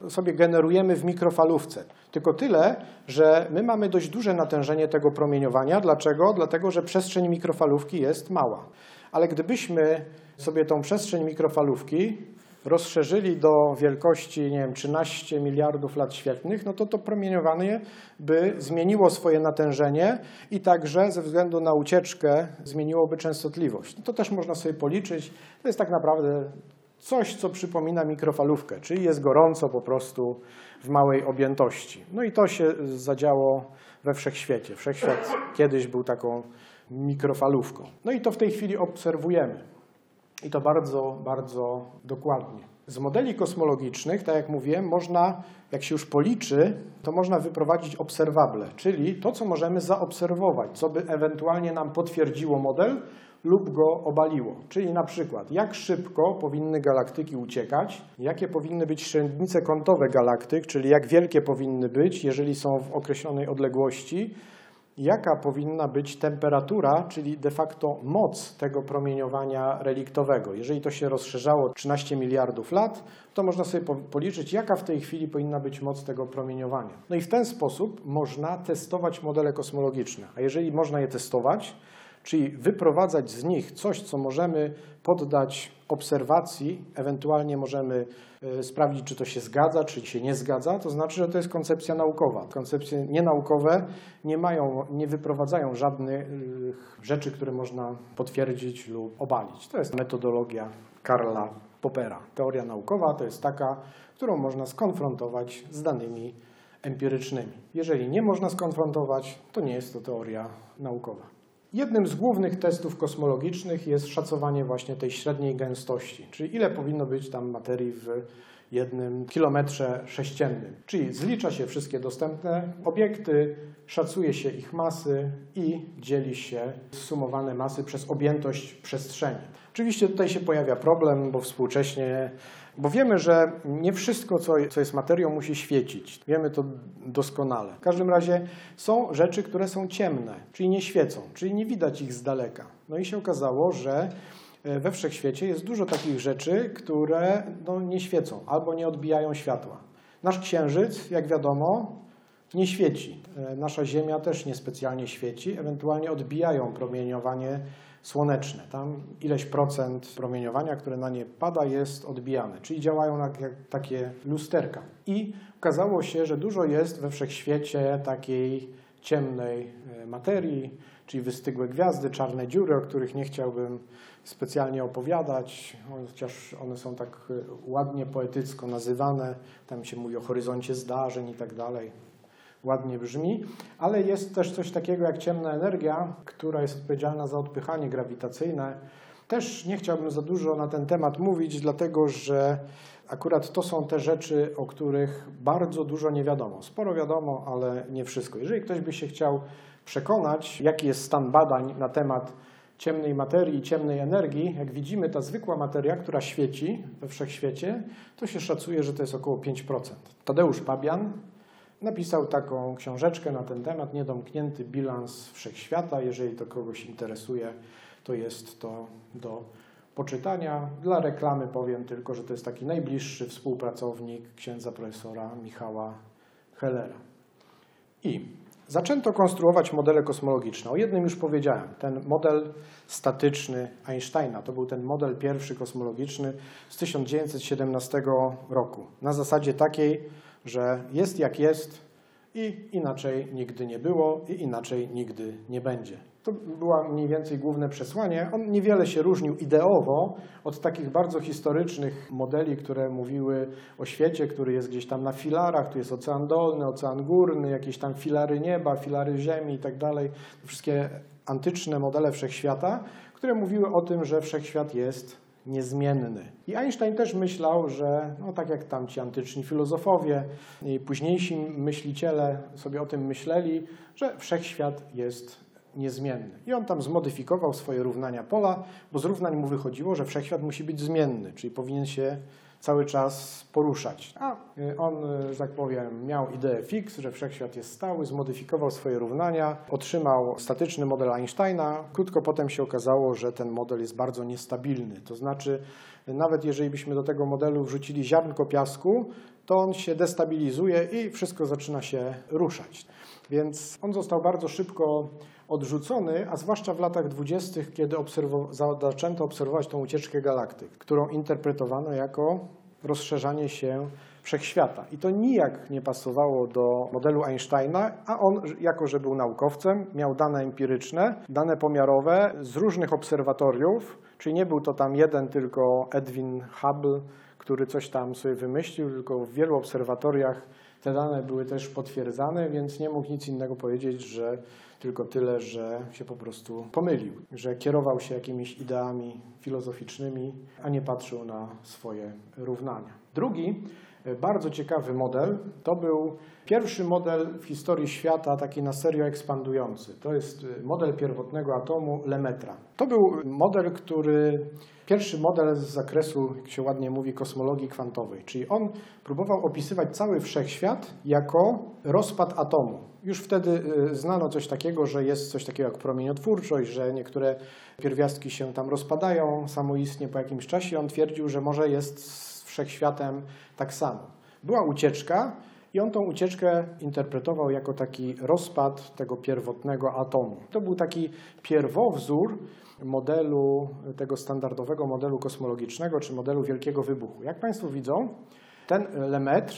sobie generujemy w mikrofalówce. Tylko tyle, że my mamy dość duże natężenie tego promieniowania. Dlaczego? Dlatego, że przestrzeń mikrofalówki jest mała. Ale gdybyśmy sobie tą przestrzeń mikrofalówki rozszerzyli do wielkości, nie wiem, 13 miliardów lat świetlnych, no to to promieniowanie by zmieniło swoje natężenie i także ze względu na ucieczkę zmieniłoby częstotliwość. No to też można sobie policzyć. To jest tak naprawdę coś, co przypomina mikrofalówkę, czyli jest gorąco po prostu w małej objętości. No i to się zadziało we wszechświecie. Wszechświat kiedyś był taką mikrofalówką. No i to w tej chwili obserwujemy. I to bardzo, bardzo dokładnie. Z modeli kosmologicznych, tak jak mówiłem, można, jak się już policzy, to można wyprowadzić obserwable, czyli to, co możemy zaobserwować, co by ewentualnie nam potwierdziło model lub go obaliło. Czyli na przykład, jak szybko powinny galaktyki uciekać, jakie powinny być średnice kątowe galaktyk, czyli jak wielkie powinny być, jeżeli są w określonej odległości, jaka powinna być temperatura, czyli de facto moc tego promieniowania reliktowego. Jeżeli to się rozszerzało 13 miliardów lat, to można sobie po- policzyć, jaka w tej chwili powinna być moc tego promieniowania. No i w ten sposób można testować modele kosmologiczne. A jeżeli można je testować, czyli wyprowadzać z nich coś, co możemy poddać obserwacji, ewentualnie możemy e, sprawdzić, czy to się zgadza, czy się nie zgadza, to znaczy, że to jest koncepcja naukowa. Koncepcje nienaukowe nie mają, nie wyprowadzają żadnych rzeczy, które można potwierdzić lub obalić. To jest metodologia Karla Popera. Teoria naukowa to jest taka, którą można skonfrontować z danymi empirycznymi. Jeżeli nie można skonfrontować, to nie jest to teoria naukowa. Jednym z głównych testów kosmologicznych jest szacowanie właśnie tej średniej gęstości, czyli ile powinno być tam materii w jednym kilometrze sześciennym. Czyli zlicza się wszystkie dostępne obiekty, szacuje się ich masy i dzieli się sumowane masy przez objętość przestrzeni. Oczywiście tutaj się pojawia problem, bo współcześnie, bo wiemy, że nie wszystko, co, jest materią, musi świecić. Wiemy to doskonale. W każdym razie są rzeczy, które są ciemne, czyli nie świecą, czyli nie widać ich z daleka. No i się okazało, że e, we wszechświecie jest dużo takich rzeczy, które no, nie świecą albo nie odbijają światła. Nasz księżyc, jak wiadomo, nie świeci. E, Nasza Ziemia też niespecjalnie świeci, ewentualnie odbijają promieniowanie słoneczne. Tam ileś procent promieniowania, które na nie pada, jest odbijane, czyli działają jak, jak takie lusterka. I okazało się, że dużo jest we wszechświecie takiej ciemnej e, materii, czyli wystygłe gwiazdy, czarne dziury, o których nie chciałbym specjalnie opowiadać, chociaż one są tak e, ładnie poetycko nazywane. Tam się mówi o horyzoncie zdarzeń i tak dalej ładnie brzmi, ale jest też coś takiego jak ciemna energia, która jest odpowiedzialna za odpychanie grawitacyjne. Też nie chciałbym za dużo na ten temat mówić, dlatego że akurat to są te rzeczy, o których bardzo dużo nie wiadomo. Sporo wiadomo, ale nie wszystko. Jeżeli ktoś by się chciał przekonać, jaki jest stan badań na temat ciemnej materii i ciemnej energii, jak widzimy, ta zwykła materia, która świeci we wszechświecie, to się szacuje, że to jest około 5%. Tadeusz Pabian, Napisał taką książeczkę na ten temat, Niedomknięty bilans wszechświata. Jeżeli to kogoś interesuje, to jest to do poczytania. Dla reklamy powiem tylko, że to jest taki najbliższy współpracownik księdza profesora Michała Hellera. I zaczęto konstruować modele kosmologiczne. O jednym już powiedziałem, ten model statyczny Einsteina. To był ten model pierwszy kosmologiczny z 1917 roku. Na zasadzie takiej, że jest jak jest i inaczej nigdy nie było i inaczej nigdy nie będzie. To było mniej więcej główne przesłanie. On niewiele się różnił ideowo od takich bardzo historycznych modeli, które mówiły o świecie, który jest gdzieś tam na filarach, tu jest ocean dolny, ocean górny, jakieś tam filary nieba, filary ziemi i tak dalej. Wszystkie antyczne modele wszechświata, które mówiły o tym, że wszechświat jest niezmienny. I Einstein też myślał, że no, tak jak tamci antyczni filozofowie i późniejsi myśliciele sobie o tym myśleli, że wszechświat jest niezmienny. I on tam zmodyfikował swoje równania pola, bo z równań mu wychodziło, że wszechświat musi być zmienny, czyli powinien się cały czas poruszać. A y, on, y, że tak powiem, miał ideę fix, że wszechświat jest stały, zmodyfikował swoje równania, otrzymał statyczny model Einsteina. Krótko potem się okazało, że ten model jest bardzo niestabilny. To znaczy, nawet jeżeli byśmy do tego modelu wrzucili ziarnko piasku, to on się destabilizuje i wszystko zaczyna się ruszać. Więc on został bardzo szybko odrzucony, a zwłaszcza w latach dwudziestych, kiedy obserw- zaczęto obserwować tą ucieczkę galaktyk, którą interpretowano jako rozszerzanie się wszechświata. I to nijak nie pasowało do modelu Einsteina, a on, jako że był naukowcem, miał dane empiryczne, dane pomiarowe z różnych obserwatoriów, czyli nie był to tam jeden tylko Edwin Hubble, który coś tam sobie wymyślił, tylko w wielu obserwatoriach te dane były też potwierdzane, więc nie mógł nic innego powiedzieć, że tylko tyle, że się po prostu pomylił, że kierował się jakimiś ideami filozoficznymi, a nie patrzył na swoje równania. Drugi bardzo ciekawy model to był pierwszy model w historii świata, taki na serio ekspandujący. To jest model pierwotnego atomu Lemetra. To był model, który pierwszy model z zakresu, jak się ładnie mówi, kosmologii kwantowej, czyli on próbował opisywać cały wszechświat jako rozpad atomu. Już wtedy y, znano coś takiego, że jest coś takiego jak promieniotwórczość, że niektóre pierwiastki się tam rozpadają samoistnie po jakimś czasie. On twierdził, że może jest wszechświatem tak samo. Była ucieczka I on tą ucieczkę interpretował jako taki rozpad tego pierwotnego atomu. To był taki pierwowzór modelu, tego standardowego modelu kosmologicznego, czy modelu wielkiego wybuchu. Jak Państwo widzą, ten Lemaitre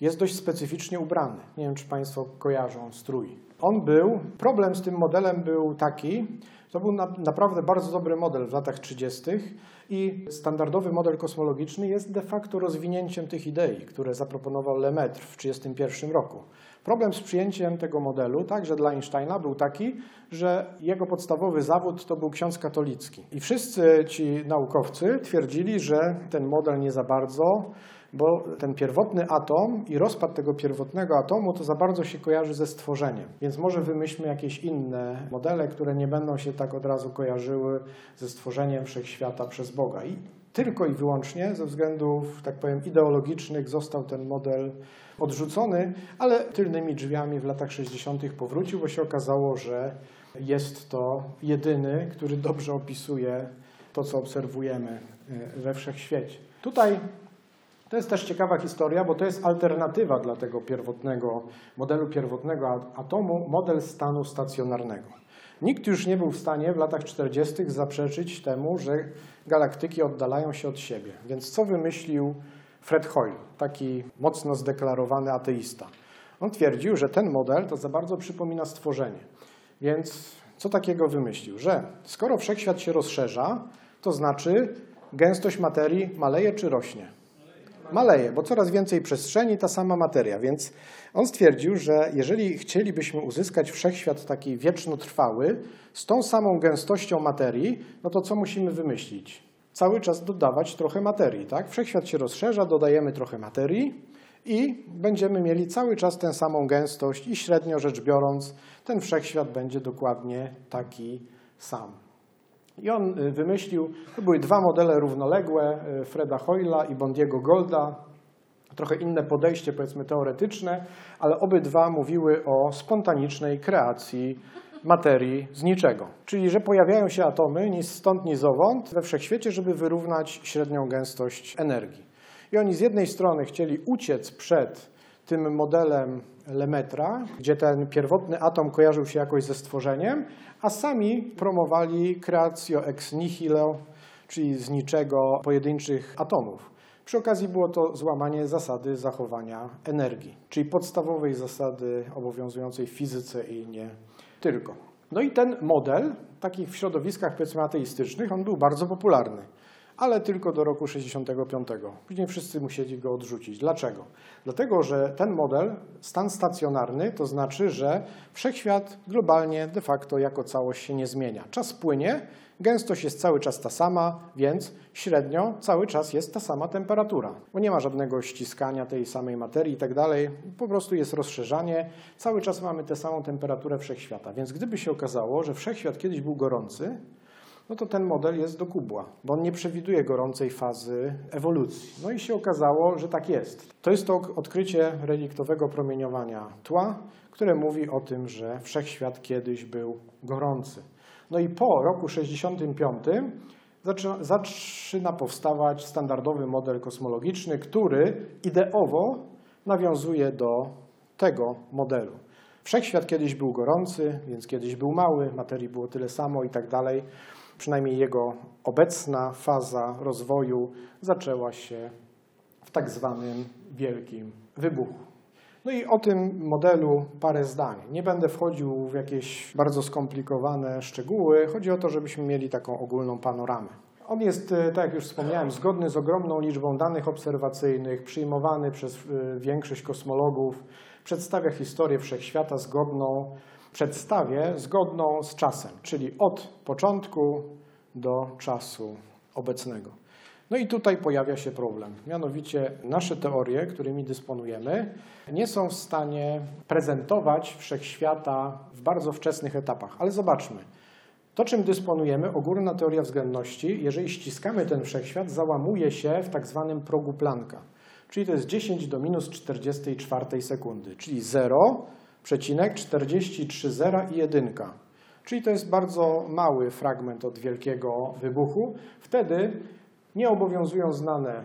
jest dość specyficznie ubrany. Nie wiem, czy Państwo kojarzą strój. On był, problem z tym modelem był taki, to był na, naprawdę bardzo dobry model w latach 30. i standardowy model kosmologiczny jest de facto rozwinięciem tych idei, które zaproponował Lemaitre w 1931 roku. Problem z przyjęciem tego modelu, także dla Einsteina, był taki, że jego podstawowy zawód to był ksiądz katolicki. I wszyscy ci naukowcy twierdzili, że ten model nie za bardzo bo ten pierwotny atom i rozpad tego pierwotnego atomu to za bardzo się kojarzy ze stworzeniem. Więc może wymyślmy jakieś inne modele, które nie będą się tak od razu kojarzyły ze stworzeniem wszechświata przez Boga. I tylko i wyłącznie ze względów, tak powiem, ideologicznych został ten model odrzucony, ale tylnymi drzwiami w latach 60. powrócił, bo się okazało, że jest to jedyny, który dobrze opisuje to, co obserwujemy e, we wszechświecie. Tutaj to jest też ciekawa historia, bo to jest alternatywa dla tego pierwotnego modelu pierwotnego atomu, model stanu stacjonarnego. Nikt już nie był w stanie w latach 40. zaprzeczyć temu, że galaktyki oddalają się od siebie. Więc co wymyślił Fred Hoyle, taki mocno zdeklarowany ateista? On twierdził, że ten model to za bardzo przypomina stworzenie. Więc co takiego wymyślił? Że skoro wszechświat się rozszerza, to znaczy gęstość materii maleje czy rośnie? Maleje, bo coraz więcej przestrzeni, ta sama materia. Więc on stwierdził, że jeżeli chcielibyśmy uzyskać wszechświat taki wiecznotrwały z tą samą gęstością materii, no to co musimy wymyślić? Cały czas dodawać trochę materii, tak? Wszechświat się rozszerza, dodajemy trochę materii i będziemy mieli cały czas tę samą gęstość i średnio rzecz biorąc ten wszechświat będzie dokładnie taki sam. I on y, wymyślił, to były dwa modele równoległe, y, Freda Hoyla i Bondiego Golda, trochę inne podejście, powiedzmy teoretyczne, ale obydwa mówiły o spontanicznej kreacji materii z niczego. Czyli, że pojawiają się atomy ni stąd, ni zowąd we wszechświecie, żeby wyrównać średnią gęstość energii. I oni z jednej strony chcieli uciec przed tym modelem Lemetra, gdzie ten pierwotny atom kojarzył się jakoś ze stworzeniem, a sami promowali creatio ex nihilo, czyli z niczego pojedynczych atomów. Przy okazji było to złamanie zasady zachowania energii, czyli podstawowej zasady obowiązującej w fizyce i nie tylko. No i ten model, takich w środowiskach powiedzmy ateistycznych, on był bardzo popularny ale tylko do roku 65. Później wszyscy musieli go odrzucić. Dlaczego? Dlatego, że ten model, stan stacjonarny, to znaczy, że wszechświat globalnie de facto jako całość się nie zmienia. Czas płynie, gęstość jest cały czas ta sama, więc średnio cały czas jest ta sama temperatura. Bo nie ma żadnego ściskania tej samej materii i tak dalej. Po prostu jest rozszerzanie. Cały czas mamy tę samą temperaturę wszechświata. Więc gdyby się okazało, że wszechświat kiedyś był gorący, no to ten model jest do kubła, bo on nie przewiduje gorącej fazy ewolucji. No i się okazało, że tak jest. To jest to odkrycie reliktowego promieniowania tła, które mówi o tym, że wszechświat kiedyś był gorący. No i po roku 65 zaczyna, powstawać standardowy model kosmologiczny, który ideowo nawiązuje do tego modelu. Wszechświat kiedyś był gorący, więc kiedyś był mały, materii było tyle samo i tak dalej przynajmniej jego obecna faza rozwoju zaczęła się w tak zwanym wielkim wybuchu. No i o tym modelu parę zdań. Nie będę wchodził w jakieś bardzo skomplikowane szczegóły. Chodzi o to, żebyśmy mieli taką ogólną panoramę. On jest, e, tak jak już wspomniałem, zgodny z ogromną liczbą danych obserwacyjnych, przyjmowany przez e, większość kosmologów, przedstawia historię wszechświata zgodną przedstawię zgodną z czasem, czyli od początku do czasu obecnego. No i tutaj pojawia się problem. Mianowicie nasze teorie, którymi dysponujemy, nie są w stanie prezentować wszechświata w bardzo wczesnych etapach. Ale zobaczmy. To, czym dysponujemy, ogólna teoria względności, jeżeli ściskamy ten wszechświat, załamuje się w tak zwanym progu Plancka. Czyli to jest 10 do minus 44 sekundy, czyli 0 przecinek 43 zera i jedynka. Czyli to jest bardzo mały fragment od wielkiego wybuchu. Wtedy nie obowiązują znane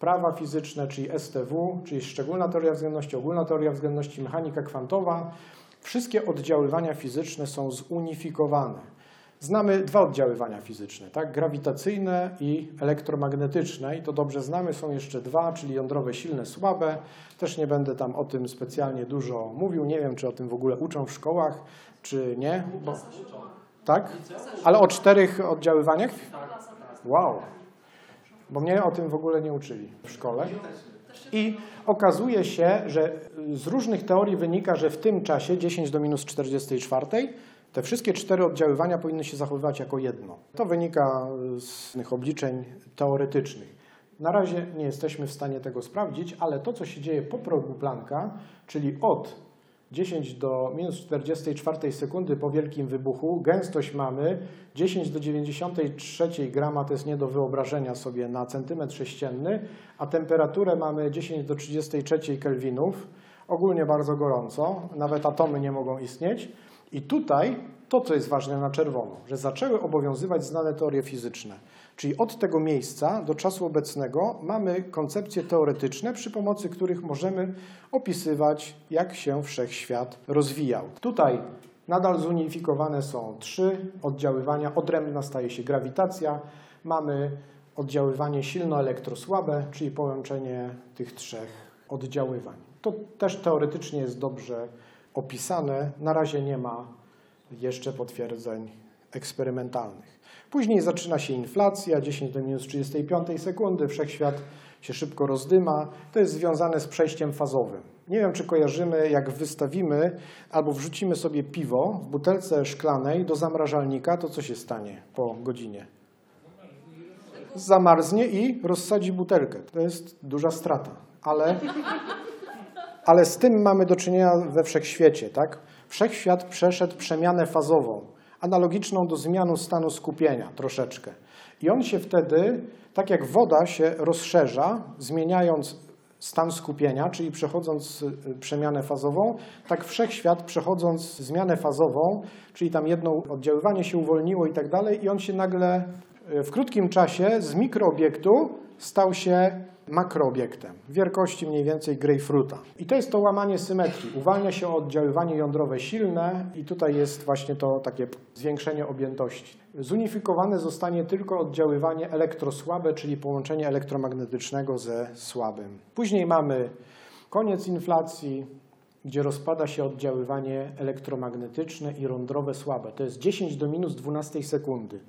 prawa fizyczne, czyli STW, czyli szczególna teoria względności, ogólna teoria względności, mechanika kwantowa. Wszystkie oddziaływania fizyczne są zunifikowane. Znamy dwa oddziaływania fizyczne, tak? grawitacyjne i elektromagnetyczne i to dobrze znamy. Są jeszcze dwa, czyli jądrowe silne, słabe. Też nie będę tam o tym specjalnie dużo mówił. Nie wiem, czy o tym w ogóle uczą w szkołach, czy nie. Bo... Tak? Ale o czterech oddziaływaniach? Wow. Bo mnie o tym w ogóle nie uczyli w szkole. I okazuje się, że z różnych teorii wynika, że w tym czasie 10 do minus 44 te wszystkie cztery oddziaływania powinny się zachowywać jako jedno. To wynika z tych obliczeń teoretycznych. Na razie nie jesteśmy w stanie tego sprawdzić, ale to, co się dzieje po progu Plancka, czyli od 10 do minus 44 sekundy po wielkim wybuchu, gęstość mamy 10 do 93 grama, to jest nie do wyobrażenia sobie na centymetr sześcienny, a temperaturę mamy 10 do 33 kelwinów, ogólnie bardzo gorąco, nawet atomy nie mogą istnieć. I tutaj to, co jest ważne na czerwono, że zaczęły obowiązywać znane teorie fizyczne. Czyli od tego miejsca do czasu obecnego mamy koncepcje teoretyczne, przy pomocy których możemy opisywać, jak się wszechświat rozwijał. Tutaj nadal zunifikowane są trzy oddziaływania. Odrębna staje się grawitacja. Mamy oddziaływanie silno-elektrosłabe, czyli połączenie tych trzech oddziaływań. To też teoretycznie jest dobrze opisane. Na razie nie ma jeszcze potwierdzeń eksperymentalnych. Później zaczyna się inflacja, 10 do minus 35 sekundy, wszechświat się szybko rozdyma. To jest związane z przejściem fazowym. Nie wiem, czy kojarzymy, jak wystawimy albo wrzucimy sobie piwo w butelce szklanej do zamrażalnika, to co się stanie po godzinie? Zamarznie i rozsadzi butelkę. To jest duża strata, ale ale z tym mamy do czynienia we wszechświecie. Tak? Wszechświat przeszedł przemianę fazową, analogiczną do zmiany stanu skupienia troszeczkę. I on się wtedy, tak jak woda się rozszerza, zmieniając stan skupienia, czyli przechodząc y, przemianę fazową, tak wszechświat przechodząc zmianę fazową, czyli tam jedno oddziaływanie się uwolniło i tak dalej, i on się nagle y, w krótkim czasie z mikroobiektu stał się makroobiektem, wielkości mniej więcej grejpfruta. I to jest to łamanie symetrii. Uwalnia się oddziaływanie jądrowe silne i tutaj jest właśnie to takie zwiększenie objętości. Zunifikowane zostanie tylko oddziaływanie elektrosłabe, czyli połączenie elektromagnetycznego ze słabym. Później mamy koniec inflacji, gdzie rozpada się oddziaływanie elektromagnetyczne i jądrowe słabe. To jest 10 do minus 12 sekundy,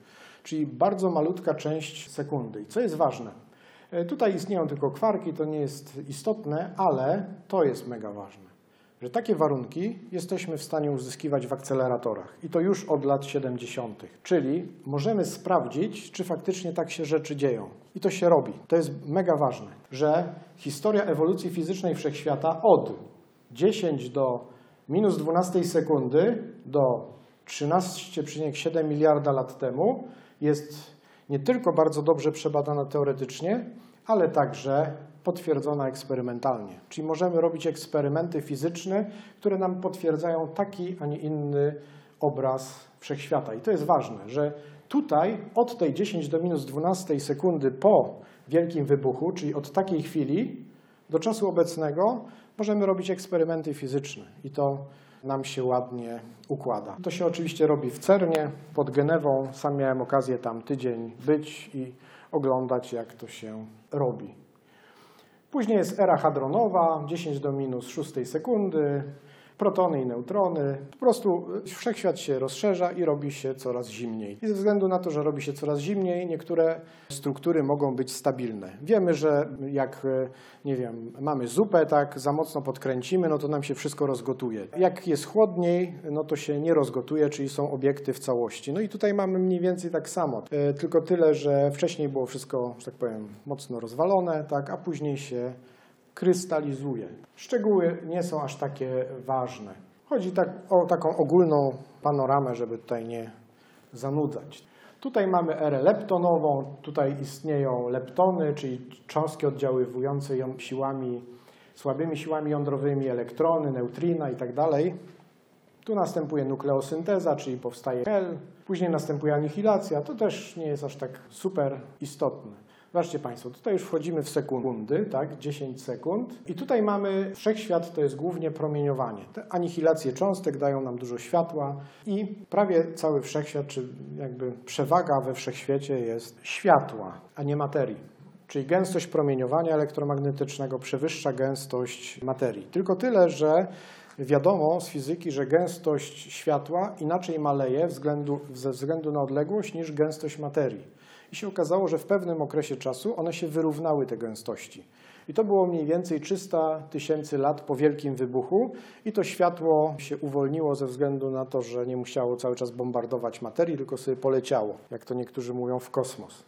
czyli bardzo malutka część sekundy. I co jest ważne? E, tutaj istnieją tylko kwarki, to nie jest istotne, ale to jest mega ważne, że takie warunki jesteśmy w stanie uzyskiwać w akceleratorach i to już od lat 70., czyli możemy sprawdzić, czy faktycznie tak się rzeczy dzieją. I to się robi. To jest mega ważne, że historia ewolucji fizycznej wszechświata od 10 do minus 12 sekundy do 13,7 miliarda lat temu jest nie tylko bardzo dobrze przebadana teoretycznie, ale także potwierdzona eksperymentalnie. Czyli możemy robić eksperymenty fizyczne, które nam potwierdzają taki, a nie inny obraz wszechświata. I to jest ważne, że tutaj od tej 10 do minus 12 sekundy po wielkim wybuchu, czyli od takiej chwili do czasu obecnego, możemy robić eksperymenty fizyczne. I to nam się ładnie układa. To się oczywiście robi w CERNie pod Genewą. Sam miałem okazję tam tydzień być i oglądać, jak to się robi. Później jest era hadronowa, 10 do minus 6 sekundy, protony i neutrony. Po prostu wszechświat się rozszerza i robi się coraz zimniej. I ze względu na to, że robi się coraz zimniej, niektóre struktury mogą być stabilne. Wiemy, że jak, nie wiem, mamy zupę, tak, za mocno podkręcimy, no to nam się wszystko rozgotuje. Jak jest chłodniej, no to się nie rozgotuje, czyli są obiekty w całości. No i tutaj mamy mniej więcej tak samo, e, tylko tyle, że wcześniej było wszystko, że tak powiem, mocno rozwalone, tak, a później się krystalizuje. Szczegóły nie są aż takie ważne. Chodzi tak o taką ogólną panoramę, żeby tutaj nie zanudzać. Tutaj mamy erę leptonową, tutaj istnieją leptony, czyli cząstki oddziaływujące siłami, słabymi siłami jądrowymi, elektrony, neutrina itd. Tak tu następuje nukleosynteza, czyli powstaje hel, później następuje anihilacja, to też nie jest aż tak super istotne. Zobaczcie Państwo, tutaj już wchodzimy w sekundy, tak, 10 sekund i tutaj mamy wszechświat, to jest głównie promieniowanie. Te anihilacje cząstek dają nam dużo światła i prawie cały wszechświat, czy jakby przewaga we wszechświecie jest światła, a nie materii. Czyli gęstość promieniowania elektromagnetycznego przewyższa gęstość materii. Tylko tyle, że wiadomo z fizyki, że gęstość światła inaczej maleje względu, ze względu na odległość niż gęstość materii. I się okazało, że w pewnym okresie czasu one się wyrównały, te gęstości. I to było mniej więcej 300 tysięcy lat po wielkim wybuchu i to światło się uwolniło ze względu na to, że nie musiało cały czas bombardować materii, tylko sobie poleciało, jak to niektórzy mówią, w kosmos.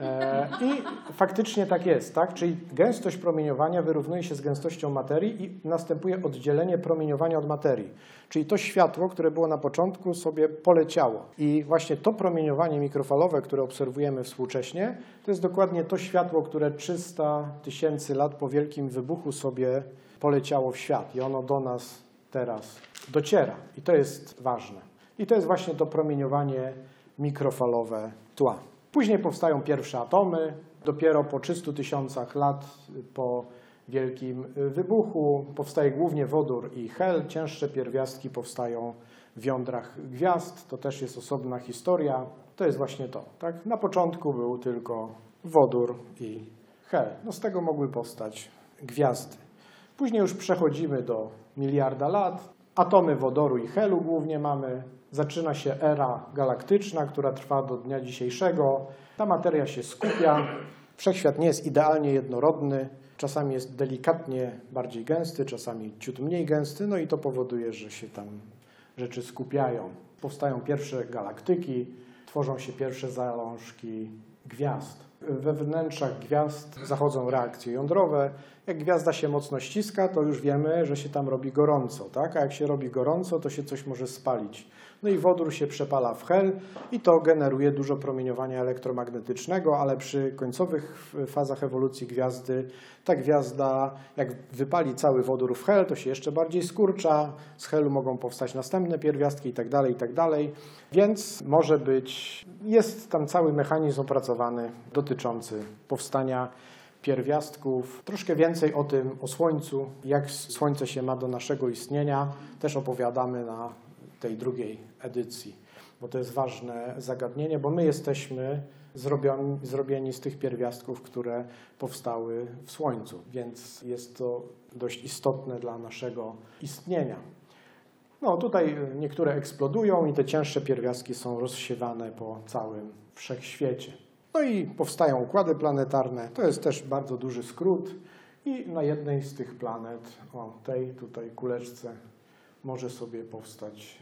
E, I faktycznie tak jest, tak? Czyli gęstość promieniowania wyrównuje się z gęstością materii i następuje oddzielenie promieniowania od materii. Czyli to światło, które było na początku, sobie poleciało. I właśnie to promieniowanie mikrofalowe, które obserwujemy współcześnie, to jest dokładnie to światło, które 300 tysięcy lat po wielkim wybuchu sobie poleciało w świat i ono do nas teraz dociera. I to jest ważne. I to jest właśnie to promieniowanie mikrofalowe tła. Później powstają pierwsze atomy. Dopiero po 300 tysiącach lat po wielkim wybuchu powstaje głównie wodór i hel. Cięższe pierwiastki powstają w jądrach gwiazd. To też jest osobna historia. To jest właśnie to. Tak? Na początku był tylko wodór i hel. No z tego mogły powstać gwiazdy. Później już przechodzimy do miliarda lat. Atomy wodoru i helu głównie mamy. Zaczyna się era galaktyczna, która trwa do dnia dzisiejszego. Ta materia się skupia. Wszechświat nie jest idealnie jednorodny. Czasami jest delikatnie bardziej gęsty, czasami ciut mniej gęsty, no i to powoduje, że się tam rzeczy skupiają. Powstają pierwsze galaktyki, tworzą się pierwsze zalążki gwiazd. We wnętrzach gwiazd zachodzą reakcje jądrowe. Jak gwiazda się mocno ściska, to już wiemy, że się tam robi gorąco, tak? A jak się robi gorąco, to się coś może spalić. No i wodór się przepala w hel i to generuje dużo promieniowania elektromagnetycznego, ale przy końcowych fazach ewolucji gwiazdy ta gwiazda, jak wypali cały wodór w hel, to się jeszcze bardziej skurcza. Z helu mogą powstać następne pierwiastki itd., tak itd. Tak Więc może być, jest tam cały mechanizm opracowany dotyczący powstania pierwiastków. Troszkę więcej o tym, o Słońcu, jak Słońce się ma do naszego istnienia, też opowiadamy na tej drugiej edycji, bo to jest ważne zagadnienie, bo my jesteśmy zrobioni, zrobieni z tych pierwiastków, które powstały w Słońcu, więc jest to dość istotne dla naszego istnienia. No tutaj niektóre eksplodują i te cięższe pierwiastki są rozsiewane po całym wszechświecie. No i powstają układy planetarne. To jest też bardzo duży skrót. I na jednej z tych planet, o tej tutaj kuleczce, może sobie powstać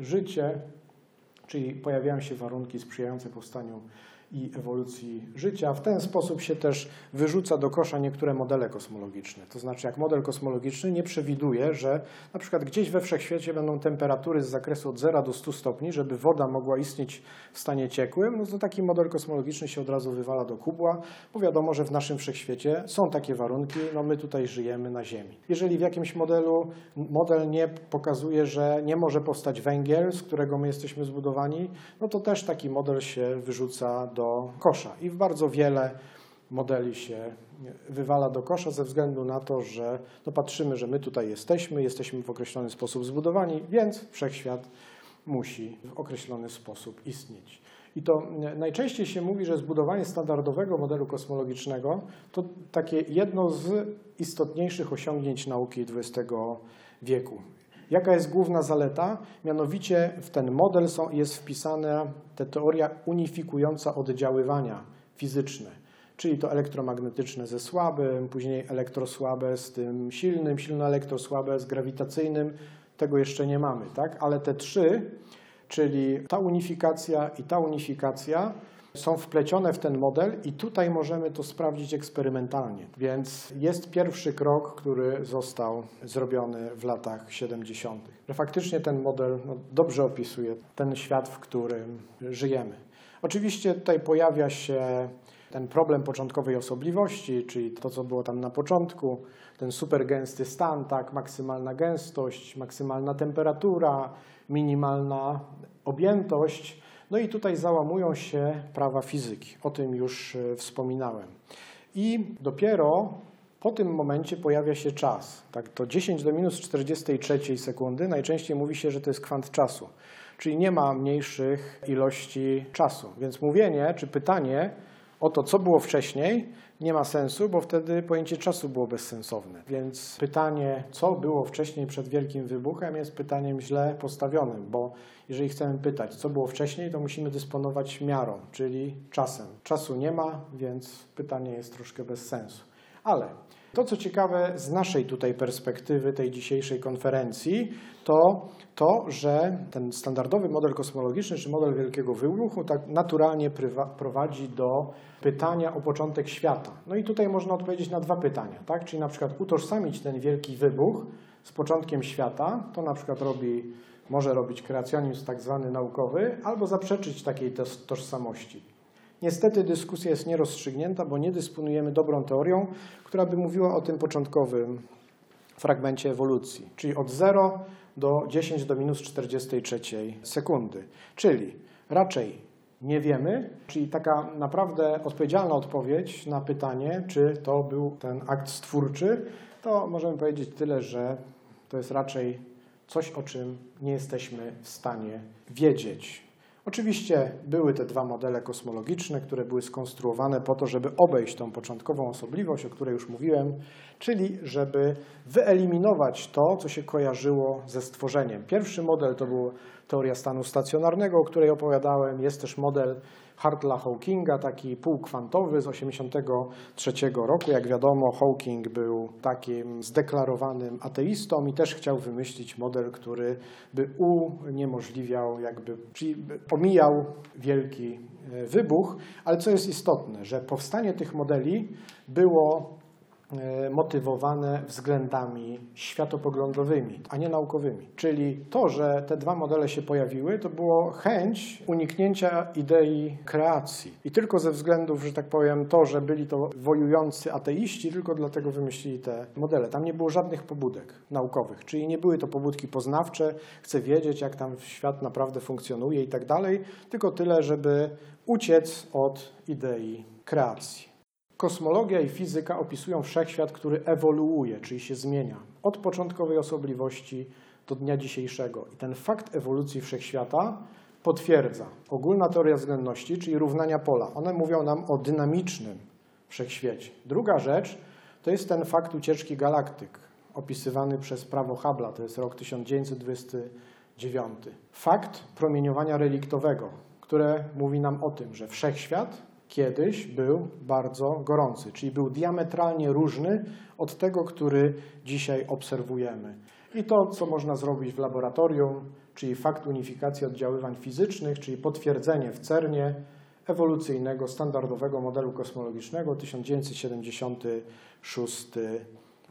y, życie, czyli pojawiają się warunki sprzyjające powstaniu i ewolucji życia. W ten sposób się też wyrzuca do kosza niektóre modele kosmologiczne. To znaczy, jak model kosmologiczny nie przewiduje, że na przykład gdzieś we wszechświecie będą temperatury z zakresu od 0 do 100 stopni, żeby woda mogła istnieć w stanie ciekłym, no to taki model kosmologiczny się od razu wywala do kubła, bo wiadomo, że w naszym wszechświecie są takie warunki, no my tutaj żyjemy na Ziemi. Jeżeli w jakimś modelu model nie pokazuje, że nie może powstać węgiel, z którego my jesteśmy zbudowani, no to też taki model się wyrzuca do do kosza. I w bardzo wiele modeli się wywala do kosza ze względu na to, że no patrzymy, że my tutaj jesteśmy, jesteśmy w określony sposób zbudowani, więc wszechświat musi w określony sposób istnieć. I to najczęściej się mówi, że zbudowanie standardowego modelu kosmologicznego to takie jedno z istotniejszych osiągnięć nauki XX wieku. Jaka jest główna zaleta? Mianowicie w ten model są, jest wpisana ta teoria unifikująca oddziaływania fizyczne, czyli to elektromagnetyczne ze słabym, później elektrosłabe z tym silnym, silno-elektrosłabe z grawitacyjnym. Tego jeszcze nie mamy, tak? Ale te trzy, czyli ta unifikacja i ta unifikacja, są wplecione w ten model i tutaj możemy to sprawdzić eksperymentalnie. Więc jest pierwszy krok, który został zrobiony w latach 70. Że faktycznie ten model no, dobrze opisuje ten świat, w którym żyjemy. Oczywiście tutaj pojawia się ten problem początkowej osobliwości, czyli to, co było tam na początku, ten super gęsty stan, tak, maksymalna gęstość, maksymalna temperatura, minimalna objętość. No i tutaj załamują się prawa fizyki. O tym już e, wspominałem. I dopiero po tym momencie pojawia się czas. Tak, to 10 do minus 43 sekundy najczęściej mówi się, że to jest kwant czasu. Czyli nie ma mniejszych ilości czasu. Więc mówienie czy pytanie o to, co było wcześniej, nie ma sensu, bo wtedy pojęcie czasu było bezsensowne. Więc pytanie, co było wcześniej przed Wielkim Wybuchem, jest pytaniem źle postawionym, bo jeżeli chcemy pytać, co było wcześniej, to musimy dysponować miarą, czyli czasem. Czasu nie ma, więc pytanie jest troszkę bez sensu. Ale to, co ciekawe z naszej tutaj perspektywy, tej dzisiejszej konferencji, to to, że ten standardowy model kosmologiczny, czy model Wielkiego Wybuchu, tak naturalnie prowadzi do pytania o początek świata. No i tutaj można odpowiedzieć na dwa pytania, tak? Czyli na przykład utożsamić ten Wielki Wybuch z początkiem świata, to na przykład robi, może robić kreacjonizm tak zwany naukowy, albo zaprzeczyć takiej tożsamości. Niestety dyskusja jest nierozstrzygnięta, bo nie dysponujemy dobrą teorią, która by mówiła o tym początkowym fragmencie ewolucji, czyli od 0 do 10 do minus 43 sekundy. Czyli raczej nie wiemy, czyli taka naprawdę odpowiedzialna odpowiedź na pytanie, czy to był ten akt stwórczy, to możemy powiedzieć tyle, że to jest raczej coś, o czym nie jesteśmy w stanie wiedzieć. Oczywiście były te dwa modele kosmologiczne, które były skonstruowane po to, żeby obejść tą początkową osobliwość, o której już mówiłem, czyli żeby wyeliminować to, co się kojarzyło ze stworzeniem. Pierwszy model to był teoria stanu stacjonarnego, o której opowiadałem. Jest też model Hartla Hawkinga, taki półkwantowy z 1983 roku. Jak wiadomo, Hawking był takim zdeklarowanym ateistą i też chciał wymyślić model, który by uniemożliwiał, jakby, omijał wielki e, wybuch. Ale co jest istotne, że powstanie tych modeli było motywowane względami światopoglądowymi, a nie naukowymi. Czyli to, że te dwa modele się pojawiły, to było chęć uniknięcia idei kreacji. I tylko ze względów, że tak powiem, to, że byli to wojujący ateiści, tylko dlatego wymyślili te modele. Tam nie było żadnych pobudek naukowych, czyli nie były to pobudki poznawcze, chcę wiedzieć, jak tam świat naprawdę funkcjonuje i tak dalej, tylko tyle, żeby uciec od idei kreacji. Kosmologia i fizyka opisują wszechświat, który ewoluuje, czyli się zmienia od początkowej osobliwości do dnia dzisiejszego. I ten fakt ewolucji wszechświata potwierdza ogólna teoria względności, czyli równania pola. One mówią nam o dynamicznym wszechświecie. Druga rzecz to jest ten fakt ucieczki galaktyk, opisywany przez prawo Hubble'a, to jest rok 1929. Fakt promieniowania reliktowego, które mówi nam o tym, że wszechświat kiedyś był bardzo gorący, czyli był diametralnie różny od tego, który dzisiaj obserwujemy. I to, co można zrobić w laboratorium, czyli fakt unifikacji oddziaływań fizycznych, czyli potwierdzenie w CERNie ewolucyjnego, standardowego modelu kosmologicznego 1976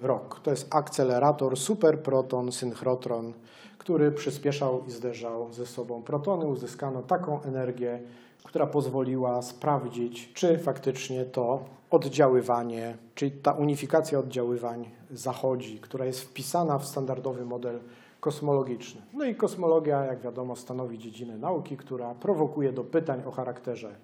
rok. To jest akcelerator superproton-synchrotron, który przyspieszał i zderzał ze sobą protony. Uzyskano taką energię, która pozwoliła sprawdzić, czy faktycznie to oddziaływanie, czyli ta unifikacja oddziaływań zachodzi, która jest wpisana w standardowy model kosmologiczny. No i kosmologia, jak wiadomo, stanowi dziedzinę nauki, która prowokuje do pytań o charakterze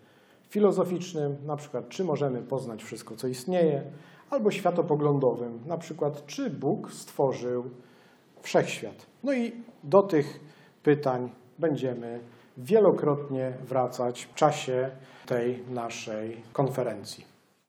filozoficznym, na przykład czy możemy poznać wszystko, co istnieje, albo światopoglądowym, na przykład czy Bóg stworzył wszechświat. No i do tych pytań będziemy wielokrotnie wracać w czasie tej naszej konferencji.